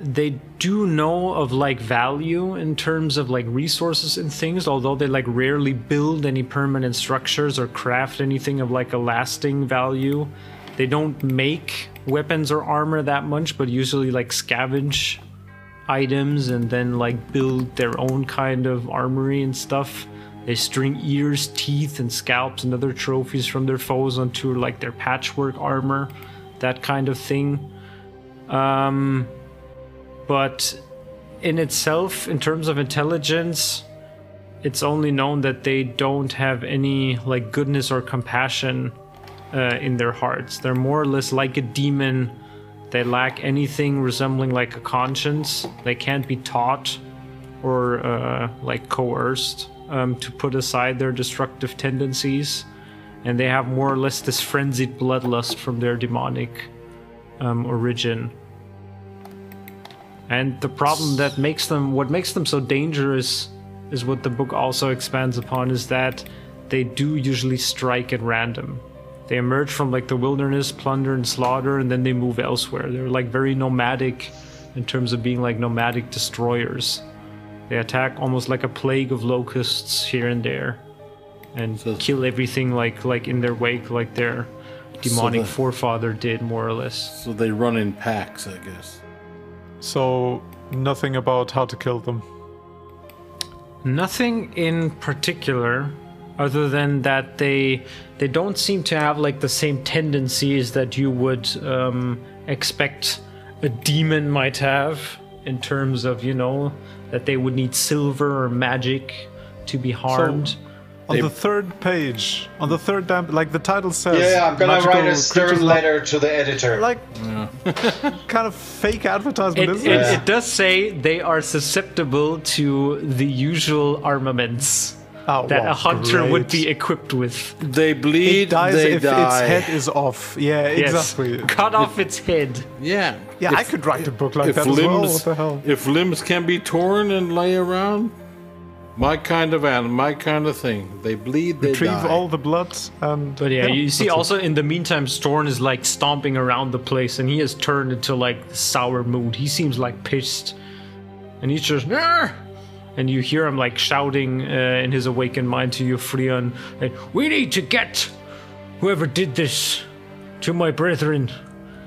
they do know of like value in terms of like resources and things, although they like rarely build any permanent structures or craft anything of like a lasting value. They don't make weapons or armor that much, but usually like scavenge items and then like build their own kind of armory and stuff. They string ears, teeth, and scalps and other trophies from their foes onto like their patchwork armor, that kind of thing. Um, but in itself, in terms of intelligence, it's only known that they don't have any like goodness or compassion uh, in their hearts. They're more or less like a demon. They lack anything resembling like a conscience. They can't be taught or uh, like coerced um, to put aside their destructive tendencies, and they have more or less this frenzied bloodlust from their demonic um, origin. And the problem that makes them, what makes them so dangerous, is what the book also expands upon, is that they do usually strike at random. They emerge from like the wilderness, plunder and slaughter, and then they move elsewhere. They're like very nomadic in terms of being like nomadic destroyers. They attack almost like a plague of locusts here and there, and So- kill everything like like in their wake, like their demonic the- forefather did, more or less. So they run in packs, I guess. So nothing about how to kill them. Nothing in particular, other than that they they don't seem to have like the same tendencies that you would um, expect a demon might have in terms of you know that they would need silver or magic to be harmed. On They- the third page, on the third damn, like the title says. Yeah, I'm gonna write a stern letter to the editor. Like, [laughs] kind of fake advertisement, It, isn't it, it? it does say they are susceptible to the usual armaments Oh, that wow, a hunter would be equipped with. They bleed. It dies they if die. its head is off. Yeah, Yes. exactly. Cut off its head. Yeah. Yeah, If- I could write a book like if that as well. What the hell? if limbs can be torn and lay around, my kind of animal, my kind of thing. They bleed. They Retrieve die. all the blood and. But yeah, you see that's it. also in the meantime, Storn is like stomping around the place and he has turned into like sour mood. He seems like pissed. And he's just, "Arr!" And you hear him like shouting uh, in his awakened mind to you, Freon, like, We need to get whoever did this to my brethren.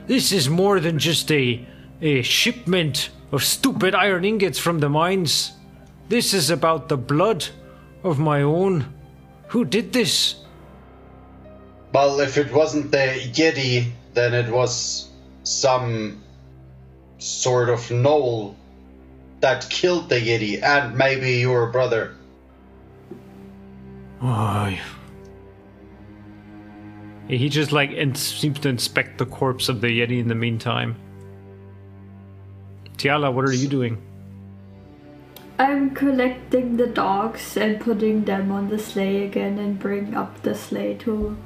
This is more than just a, a shipment of stupid iron ingots from the mines. This is about the blood of my own. Who did this? Well, if it wasn't the Yeti, then it was some sort of gnoll that killed the Yeti, and maybe your brother. Why? He just like in- seems to inspect the corpse of the Yeti in the meantime. Tiala, what are you doing? I'm collecting the dogs and putting them on the sleigh again and bring up the sleigh to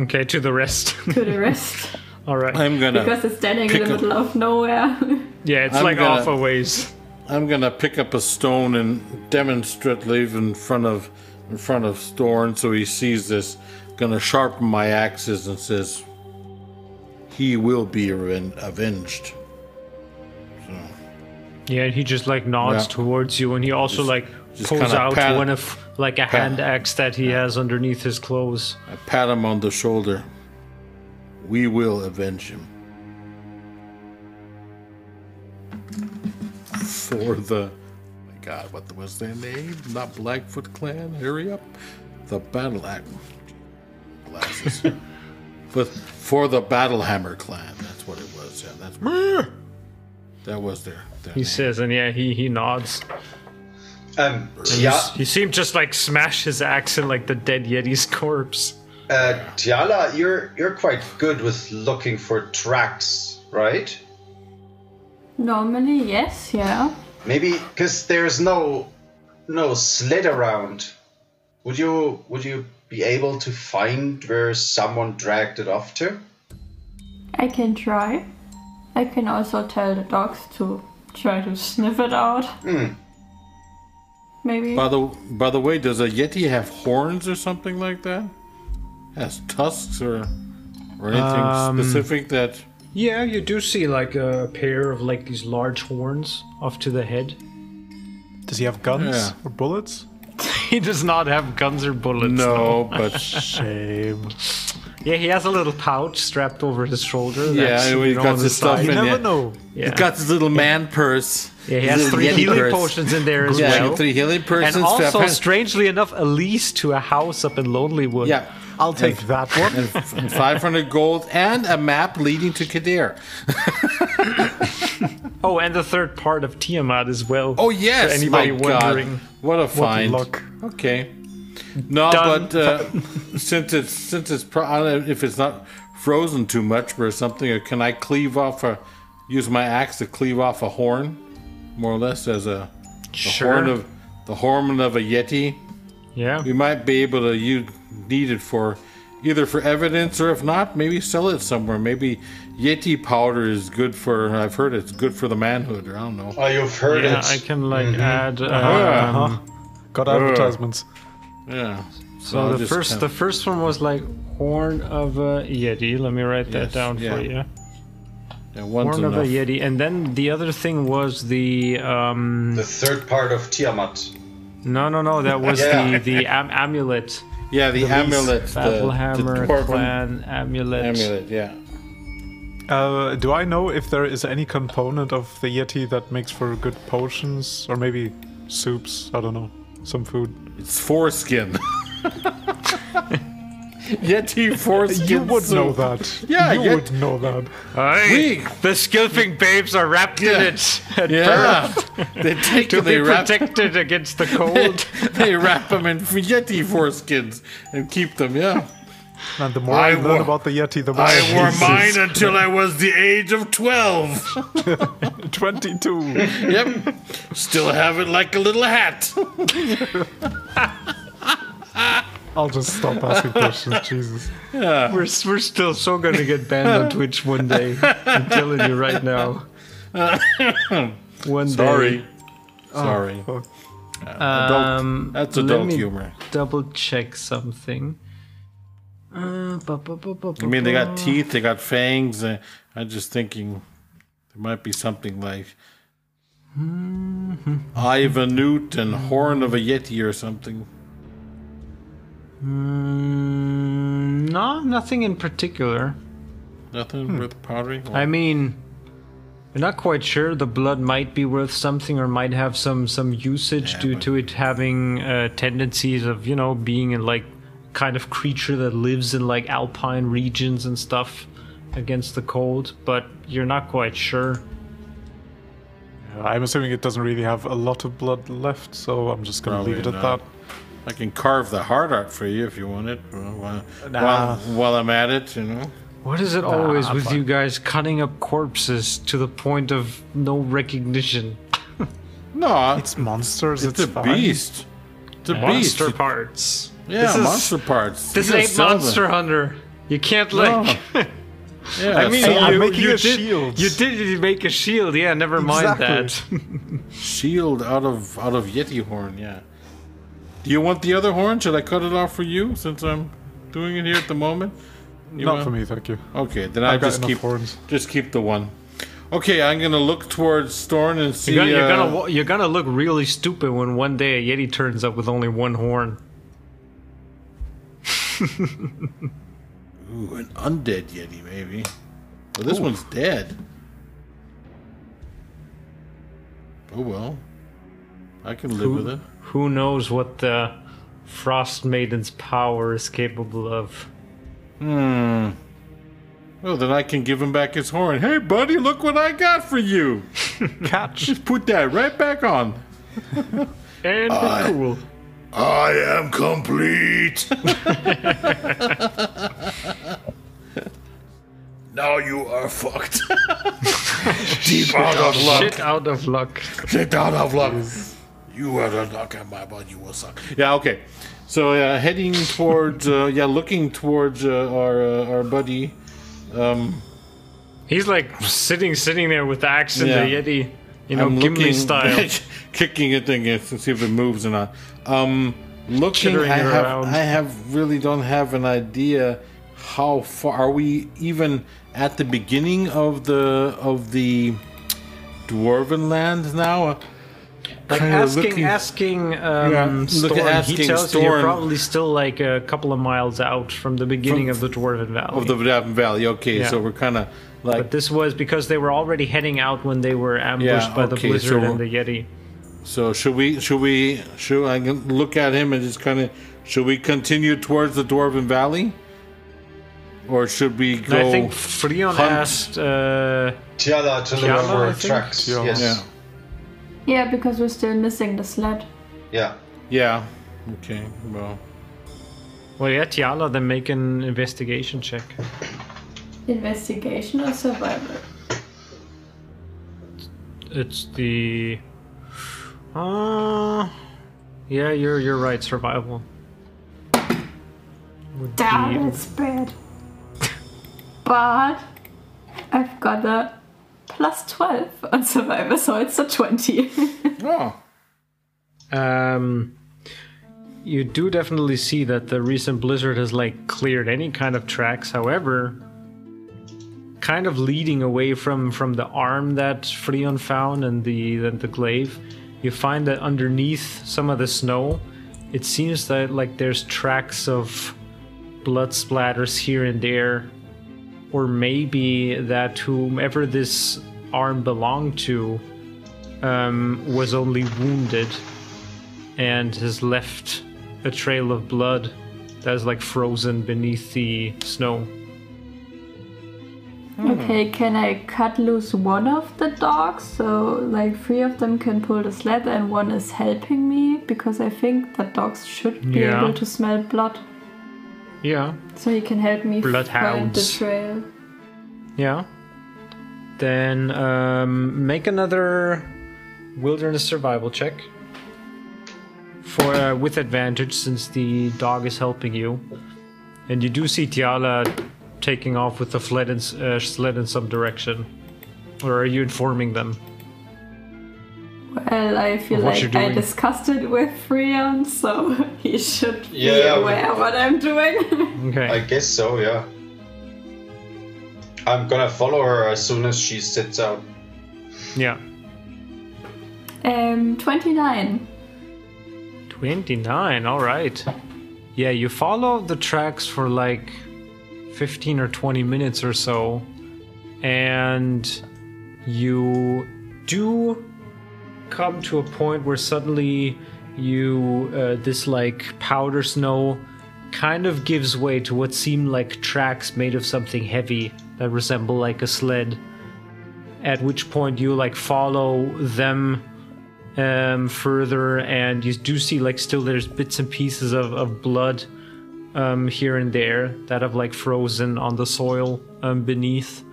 Okay, to the rest. to the [laughs] rest All right. I'm gonna. because it's standing in pick the up- middle of nowhere. yeah, it's I'm like gonna- off a ways. I'm gonna pick up a stone and demonstrate leave in front of in front of Storn so he sees this. Gonna sharpen my axes and says, "He will be aven- avenged." Yeah, and he just like nods Yeah. towards you, and he also Just- like just pulls out pat- one of like a hand axe that he has underneath his clothes. I pat him on the shoulder. We will avenge him. For the, my God, what was their name? Not Blackfoot Clan. Hurry up! The Battle Act. Glasses. [laughs] but for the Battlehammer Clan. That's what it was. Yeah, that's. That was their. their He name. says, and yeah, he he nods. Um, yeah, He seemed just like smash his axe in like the dead Yeti's corpse. uh, Tiala, you're you're quite good with looking for tracks, right? Normally, yes, yeah. Maybe because there's no no sled around. Would you would you be able to find where someone dragged it off to? I can try. I can also tell the dogs to try to sniff it out. Maybe. By the by the way, does a yeti have horns or something like that? Has tusks or or anything Um, specific that? Yeah, you do see like a pair of like these large horns off to the head. Does he have guns Yeah. or bullets? [laughs] He does not have guns or bullets. No, but [laughs] Shame. Yeah, he has a little pouch strapped over his shoulder. Yeah, that's, he you know, got on the his stuff side. You never yeah. know. Yeah. he's got his little man purse. yeah, he has three healing purse. potions in there as Yeah, well. three healing potions. and also, strangely enough, a lease to a house up in Lonelywood. yeah, I'll take that one. and, and 500 gold and a map leading to Kadir. [laughs] Oh, and the third part of Tiamat as well. Oh yes, For anybody my God. wondering. What a find. luck. Okay. No, Done. but uh, since it's since it's pro- I don't know if it's not frozen too much or something, or can I cleave off a use my axe to cleave off a horn, more or less as a the Sure. horn of the horn of a yeti? Yeah. We might be able to use need it for either for evidence or if not, maybe sell it somewhere. Maybe yeti powder is good for. I've heard it's good for the manhood, or I don't know. Oh, you've heard Yeah, it. I can like add. Um, Uh-huh. Got advertisements. Yeah. So I'll the first, kind the first one was like horn of a yeti. Let me write that Yes, down yeah. for you. yeah, one's Horn of a yeti, and then the other thing was the um. The third part of Tiamat. No, no, no. That was Yeah. the the am- amulet. Yeah, the, amulet, the, the Battlehammer dwarven clan amulet. amulet. Yeah. Uh, do I know if there is any component of the Yeti that makes for good potions or maybe soups? I don't know. Some food. It's foreskin. [laughs] Yeti foreskin You would know that. Yeah, you yet- would know that. Aye, We- the Skilfing babes are wrapped Yeah. in it at Yeah, [laughs] they take to they be wrap protected against the [laughs] cold. they wrap them in Yeti foreskins and keep them. Yeah, And the more I I, learn wore- about the Yeti, the more I hate wore mine until I was the age of twelve. [laughs] 22. Yep, still have it like a little hat. I'll just stop asking [laughs] questions, Jesus. Yeah, We're, we're still so gonna get banned on Twitch one day. I'm telling you right now. [laughs] One sorry, day. sorry. fuck. Um, That's let adult me humor. Double check something. Uh, bu- bu- bu- bu- I mean, they got teeth, they got fangs. Uh, I'm just thinking there might be something like eye of a newt and horn of a yeti or something. Mm, no, nothing in particular. Nothing worth pondering. I mean, we're not quite sure. The blood might be worth something or might have some some usage Yeah, due but- to it having uh, tendencies of you know being in like kind of creature that lives in like alpine regions and stuff against the cold. But you're not quite sure. I'm assuming it doesn't really have a lot of blood left, so I'm just gonna leave it at not. that. I can carve the heart art for you if you want it. uh, While, Nah. while, while I'm at it, you know. What is it always with fine. you guys cutting up corpses to the point of no recognition? [laughs] No, It's monsters. it's, It's, a fine. beast. It's a beast. Monster parts. Yeah, This is- monster parts. This ain't sell them. Monster Hunter. You can't like. [laughs] Yeah, I mean, sell you, I'm them. making you a did, shield. You did make a shield. Yeah, never mind that. Exactly. [laughs] shield out of out of yeti horn. Yeah. Do you want the other horn? Should I cut it off for you since I'm doing it here at the moment? You Not want- for me, thank you. Okay, then I just keep horns. just keep the one. Okay, I'm gonna look towards Storn and see. You're gonna, you're, uh, gonna you're gonna look really stupid when one day a yeti turns up with only one horn. [laughs] Ooh, an undead yeti, maybe. Well, this one's dead. Oh well. I can live with it. Who knows what the Frost Maiden's power is capable of? Hmm. Well, then I can give him back his horn. Hey, buddy, look what I got for you. [laughs] Catch. Just put that right back on. [laughs] And cool. I am complete. [laughs] now you are fucked. Deep out of luck. Shit out of luck. Shit out of luck. You are the luck of my body. You will suck. Yeah. Okay. So uh, heading towards, uh, yeah, looking towards uh, our uh, our buddy. Um, He's like sitting, sitting there with the axe and Yeah. the yeti, you know, I'm Gimli looking, style. [laughs] kicking it thing to see if it moves or not. Um, looking, Chittering I have, around. I have really don't have an idea how far are we even at the beginning of the of the dwarven land now. Like Kinda asking, looking- asking, um, Yeah, look at Storn, he asking tells you you're probably still like a couple of miles out from the beginning of the Dwarven Valley. of the Davin Valley. Okay, Yeah. so we're kind of like but this was because they were already heading out when they were ambushed Yeah, by the blizzard so- and the yeti. So should we? Should we? Should I look at him and just kind of? Should we continue towards the Dwarven Valley, or should we go? I think Freon hunt. asked, uh, Tiala to look for tracks. Tiala. Yes. yeah, Yeah, because we're still missing the sled. Yeah. yeah. Okay. Well, well, yeah, Tiala, then make an investigation check. Investigation or survival? It's the. Uh, yeah, you're you're right. Survival. Would Damn, be- that's bad. but I've got a plus 12 on survival, so it's a 20. [laughs] oh, Um, you do definitely see that the recent blizzard has like cleared any kind of tracks. However, kind of leading away from from the arm that Freon found and the and the glaive, you find that underneath some of the snow, it seems that like there's tracks of blood splatters here and there, or maybe that whomever this arm belonged to um, was only wounded and has left a trail of blood that is like frozen beneath the snow. Okay, can I cut loose one of the dogs so like three of them can pull the sled and one is helping me? Because I think that dogs should be Yeah. able to smell blood. Yeah, So you can help me find the trail. yeah. Then um, make another wilderness survival check for uh, with advantage since the dog is helping you, and you do see Tiala taking off with the sled in, uh, sled in some direction, or are you informing them? Well, I feel what like I discussed it with Freon, so [laughs] he should be Yeah, we- aware what I'm doing. [laughs] Okay. I guess so, yeah. I'm gonna follow her as soon as she sits out. yeah. um, 29. 29, alright. Yeah, you follow the tracks for like 15 or 20 minutes or so, and you do come to a point where suddenly you, uh, this like powder snow kind of gives way to what seem like tracks made of something heavy that resemble like a sled. At which point you like follow them um, further, and you do see like still there's bits and pieces of, of blood um, here and there that have like frozen on the soil um, beneath,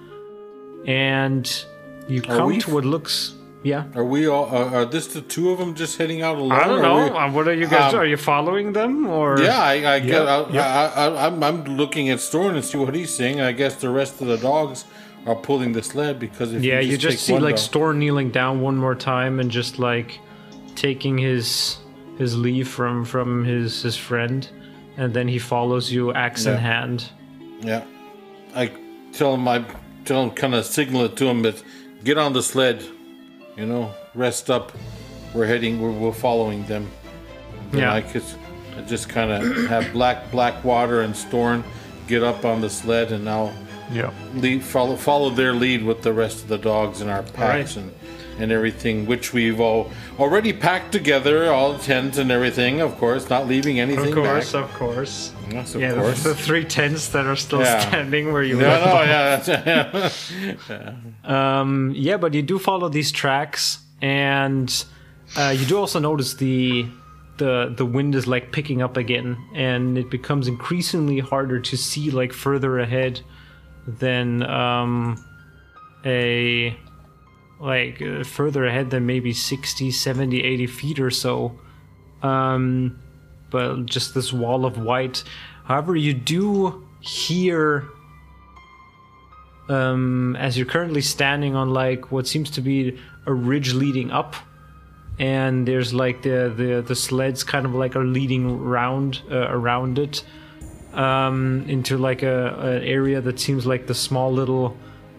and you come to what looks yeah. Are we all? Are, are this the two of them just heading out alone? I don't know. are we- uh, what are you guys? um, are you following them or? Yeah, I, I get. I, yeah. I, I, I'm, I'm looking at Storn and see what he's saying. I guess the rest of the dogs are pulling the sled because if Yeah, you you just see like dog- Storn kneeling down one more time and just like taking his his leave from from his his friend, and then he follows you, axe in hand. Yeah, I tell him. I tell him, kind of signal it to him that get on the sled. You know, rest up. We're heading. We're, we're following them. Then Yeah. I could. I just kind of have black Blackwater and Storn get up on the sled, and I'll Yeah. lead, follow follow their lead with the rest of the dogs in our packs right. and and everything, which we've all already packed together, all the tents and everything. Of course, not leaving anything. Of course, back. of course. Yes, of yeah, the- course. [laughs] The, three tents that are still Yeah. standing where you no, left no, off. yeah, that's, [laughs] [laughs] Um, yeah, but you do follow these tracks, and uh, you do also notice the the the wind is like picking up again, and it becomes increasingly harder to see like further ahead than um, a like uh, further ahead than maybe 60 70 80 feet or so. Um but just this wall of white. However you do hear um, as you're currently standing on like what seems to be a ridge leading up, and there's like the the the sleds kind of like are leading around uh, around it. Um, into like a an area that seems like the small little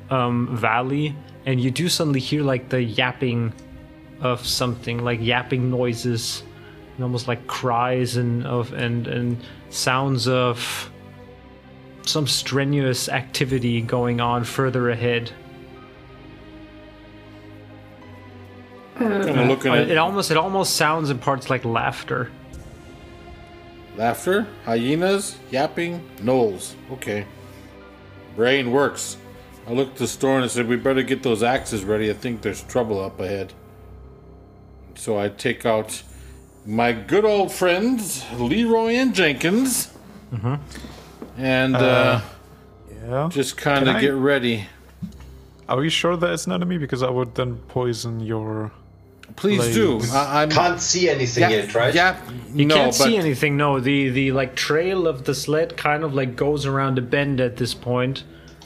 um, valley, and you do suddenly hear like the yapping of something, like yapping noises, and almost like cries and of and and sounds of some strenuous activity going on further ahead. kind of looking Uh, at It almost it almost sounds in parts like laughter. laughter, hyenas, yapping, gnolls. Okay, brain works. I looked at the store and I said, "We better get those axes ready. I think there's trouble up ahead." So I take out my good old friends Leroy and Jenkins, and uh, Yeah. just kind Can of I- get ready. Are you sure that it's an enemy? Because I would then poison your. Please Like- do. I, I'm Can't see anything yet, right? Yeah, You no, can't but see anything. No, the the like trail of the sled kind of like goes around a bend at this point.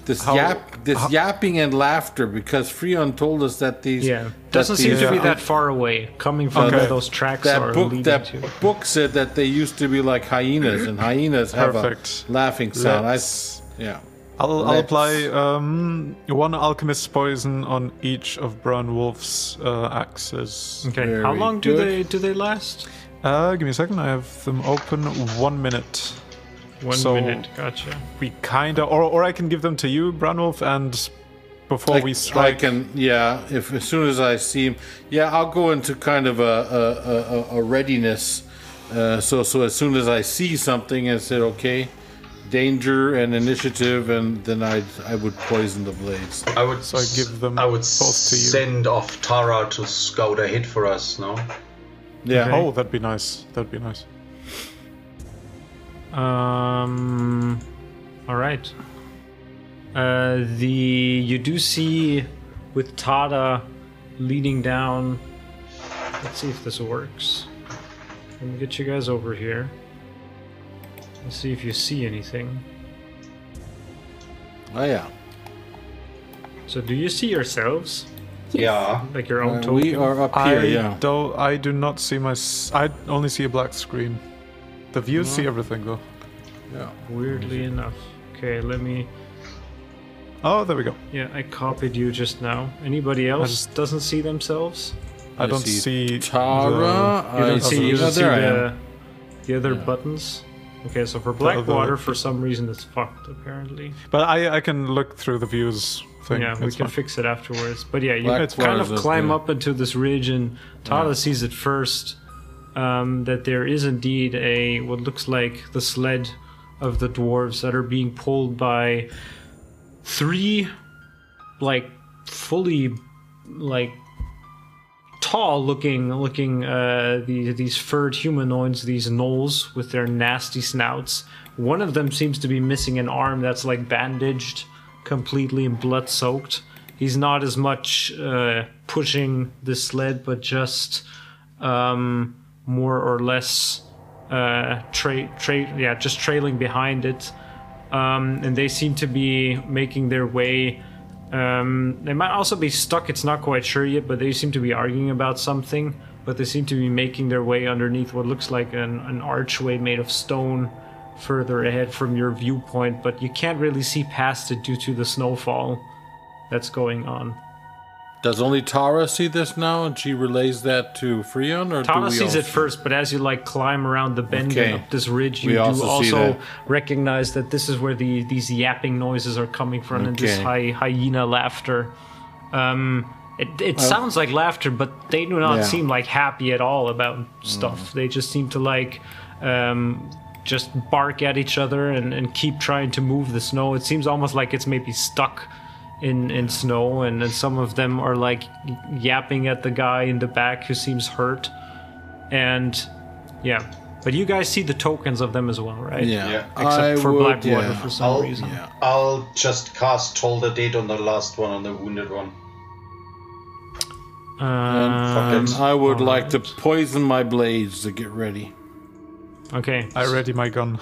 This How- yap, this yapping and laughter, because Freon told us that these Yeah, that doesn't seem these- to be uh, that far away, coming from Okay. where those tracks are that book leading that to. book said that they used to be like hyenas and hyenas have Perfect. a laughing sound I, yeah I'll, I'll apply um, one alchemist's poison on each of Branwolf's uh, axes. Okay, Very how long do good. they do they last? Uh, give me a second. I have them open. One minute. One So- minute. Gotcha. We kinda, or or I can give them to you, Branwolf, and before I, we I strike. can yeah if as soon as I see him yeah I'll go into kind of a a, a, a readiness Uh, so so as soon as I see something, I said okay, danger and initiative, and then I I would poison the blades. I would. So I give them I would both to you. send off Tara to scout ahead for us. No. Yeah. Okay. Oh, that'd be nice. That'd be nice. Um. All right. Uh, the you do see with Tara leading down. Let's see if this works. Let me get you guys over here. Let's see if you see anything. Oh yeah. So, do you see yourselves Yeah. like your own Uh, token? we are up here. I yeah. don't. I do not see my. s- I only see a black screen. The views see everything though. Yeah. Weirdly enough. Okay, let me. Oh, there we go. Yeah, I copied you just now. Anybody else just- doesn't see themselves? I, don't see, Tara. You don't see, you don't see I the, am. the other Yeah. buttons. Okay, so for Blackwater, for some reason, it's fucked. Apparently, But I I can look through the views thing. yeah, we can fine. fix it afterwards. But yeah, you Blackwater's kind of climb good. up into this ridge, and Tara sees it first. Um, that there is indeed a what looks like the sled of the dwarves that are being pulled by three, like fully, like tall looking looking uh the, these furred humanoids these gnolls with their nasty snouts. One of them seems to be missing an arm that's like bandaged completely and blood soaked he's not as much uh pushing the sled but just um more or less uh tra- tra- yeah just trailing behind it um and they seem to be making their way um, they might also be stuck. It's not quite sure yet, but they seem to be arguing about something. But they seem to be making their way underneath what looks like an, an archway made of stone further ahead from your viewpoint. But you can't really see past it due to the snowfall that's going on. Does only Tara see this now, and she relays that to Freon, or we sees it first, but as you like climb around the bend Okay. and up this ridge, you We do also also, that. recognize that this is where the these yapping noises are coming from and this Okay. high hyena laughter. Um, it it sounds like laughter, but they do not Yeah. seem like happy at all about stuff. They just seem to like um, just bark at each other and, and keep trying to move the snow. It seems almost like it's maybe stuck in in snow, and then some of them are like yapping at the guy in the back who seems hurt, and yeah. But you guys see the tokens of them as well, right? Yeah, Yeah. Except I for would, Blackwater yeah. for some I'll- reason. Yeah. I'll just cast Toll the Dead on the last one, on the wounded one. Um, Fuck. I would like to poison my blades to get ready. okay. I ready my gun.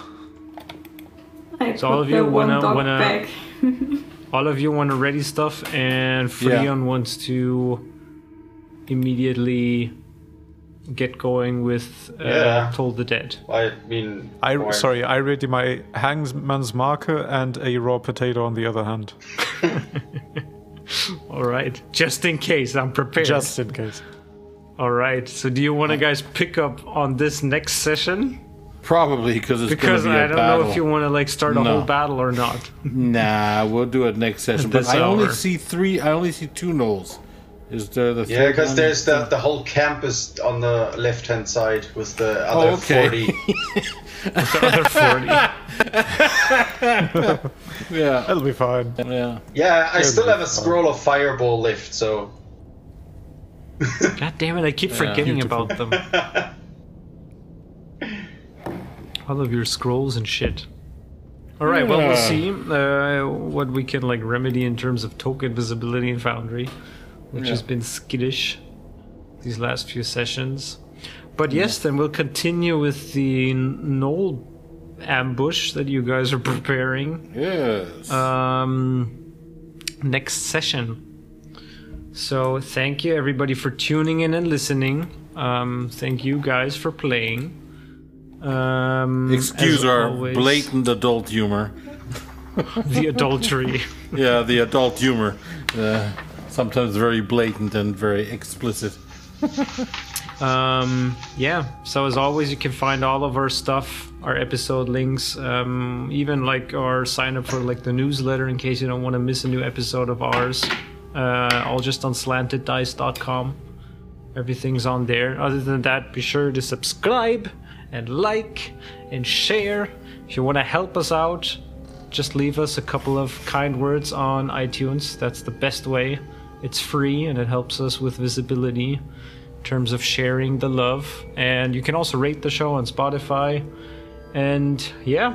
I So all of you wanna- wanna- back. [laughs] All of you want to ready stuff, and Freon wants to immediately get going with uh, Yeah. Toll the Dead. I mean, I or- sorry. I ready my hangman's marker and a raw potato on the other hand, [laughs] All right, just in case, I'm prepared. just in case. All right. So do you want to guys pick up on this next session? Probably because it's Because gonna be a I don't battle. know if you want to like start a No. whole battle or not. Nah, we'll do it next session. But This I only see three. I only see two gnolls. Is there the Yeah, because there's the the whole campus on the left hand side with the oh, other Oh, okay. forty. [laughs] The other 40. [laughs] Yeah, That'll be fine. yeah. Yeah, I still have a scroll of fireball left, so God damn it, I keep forgetting about them. [laughs] All of your scrolls and shit. Alright, well, we'll see uh, what we can like remedy in terms of token visibility in Foundry, which has been skittish these last few sessions. But yes, then we'll continue with the Gnoll ambush that you guys are [laughs] preparing Yes. um, next session. So thank you everybody for tuning in and listening. Um, thank you guys for playing. Um, Excuse our always, blatant adult humor. [laughs] the adultery. Yeah, the adult humor. Uh, sometimes very blatant and very explicit. Um, yeah. So as always, you can find all of our stuff, our episode links, um, even like our sign up for like the newsletter in case you don't want to miss a new episode of ours. Uh, all just on slanteddice.com. Everything's on there. Other than that, be sure to subscribe and like and share. If you want to help us out, just leave us a couple of kind words on iTunes. That's the best way. It's free and it helps us with visibility in terms of sharing the love. And you can also rate the show on Spotify. And yeah,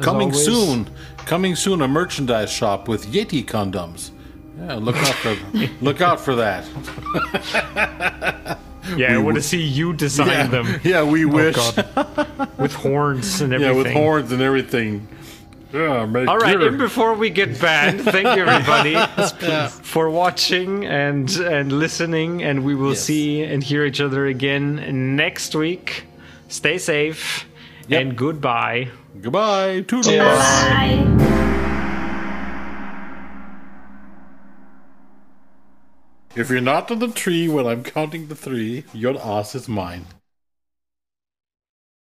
Coming always- soon, coming soon, a merchandise shop with Yeti condoms. Yeah, look out for [laughs] look out for that. [laughs] [laughs] Yeah, I want to see you design them Yeah, we oh, wish. [laughs] with horns and everything. Yeah, with horns and everything. Yeah, make All right, and before we get banned, thank you everybody [laughs] for watching and and listening, and we will Yes. see and hear each other again next week. Stay safe Yep. and goodbye. Goodbye. Toodles. Bye. If you're not on the tree when I'm counting the three, your ass is mine.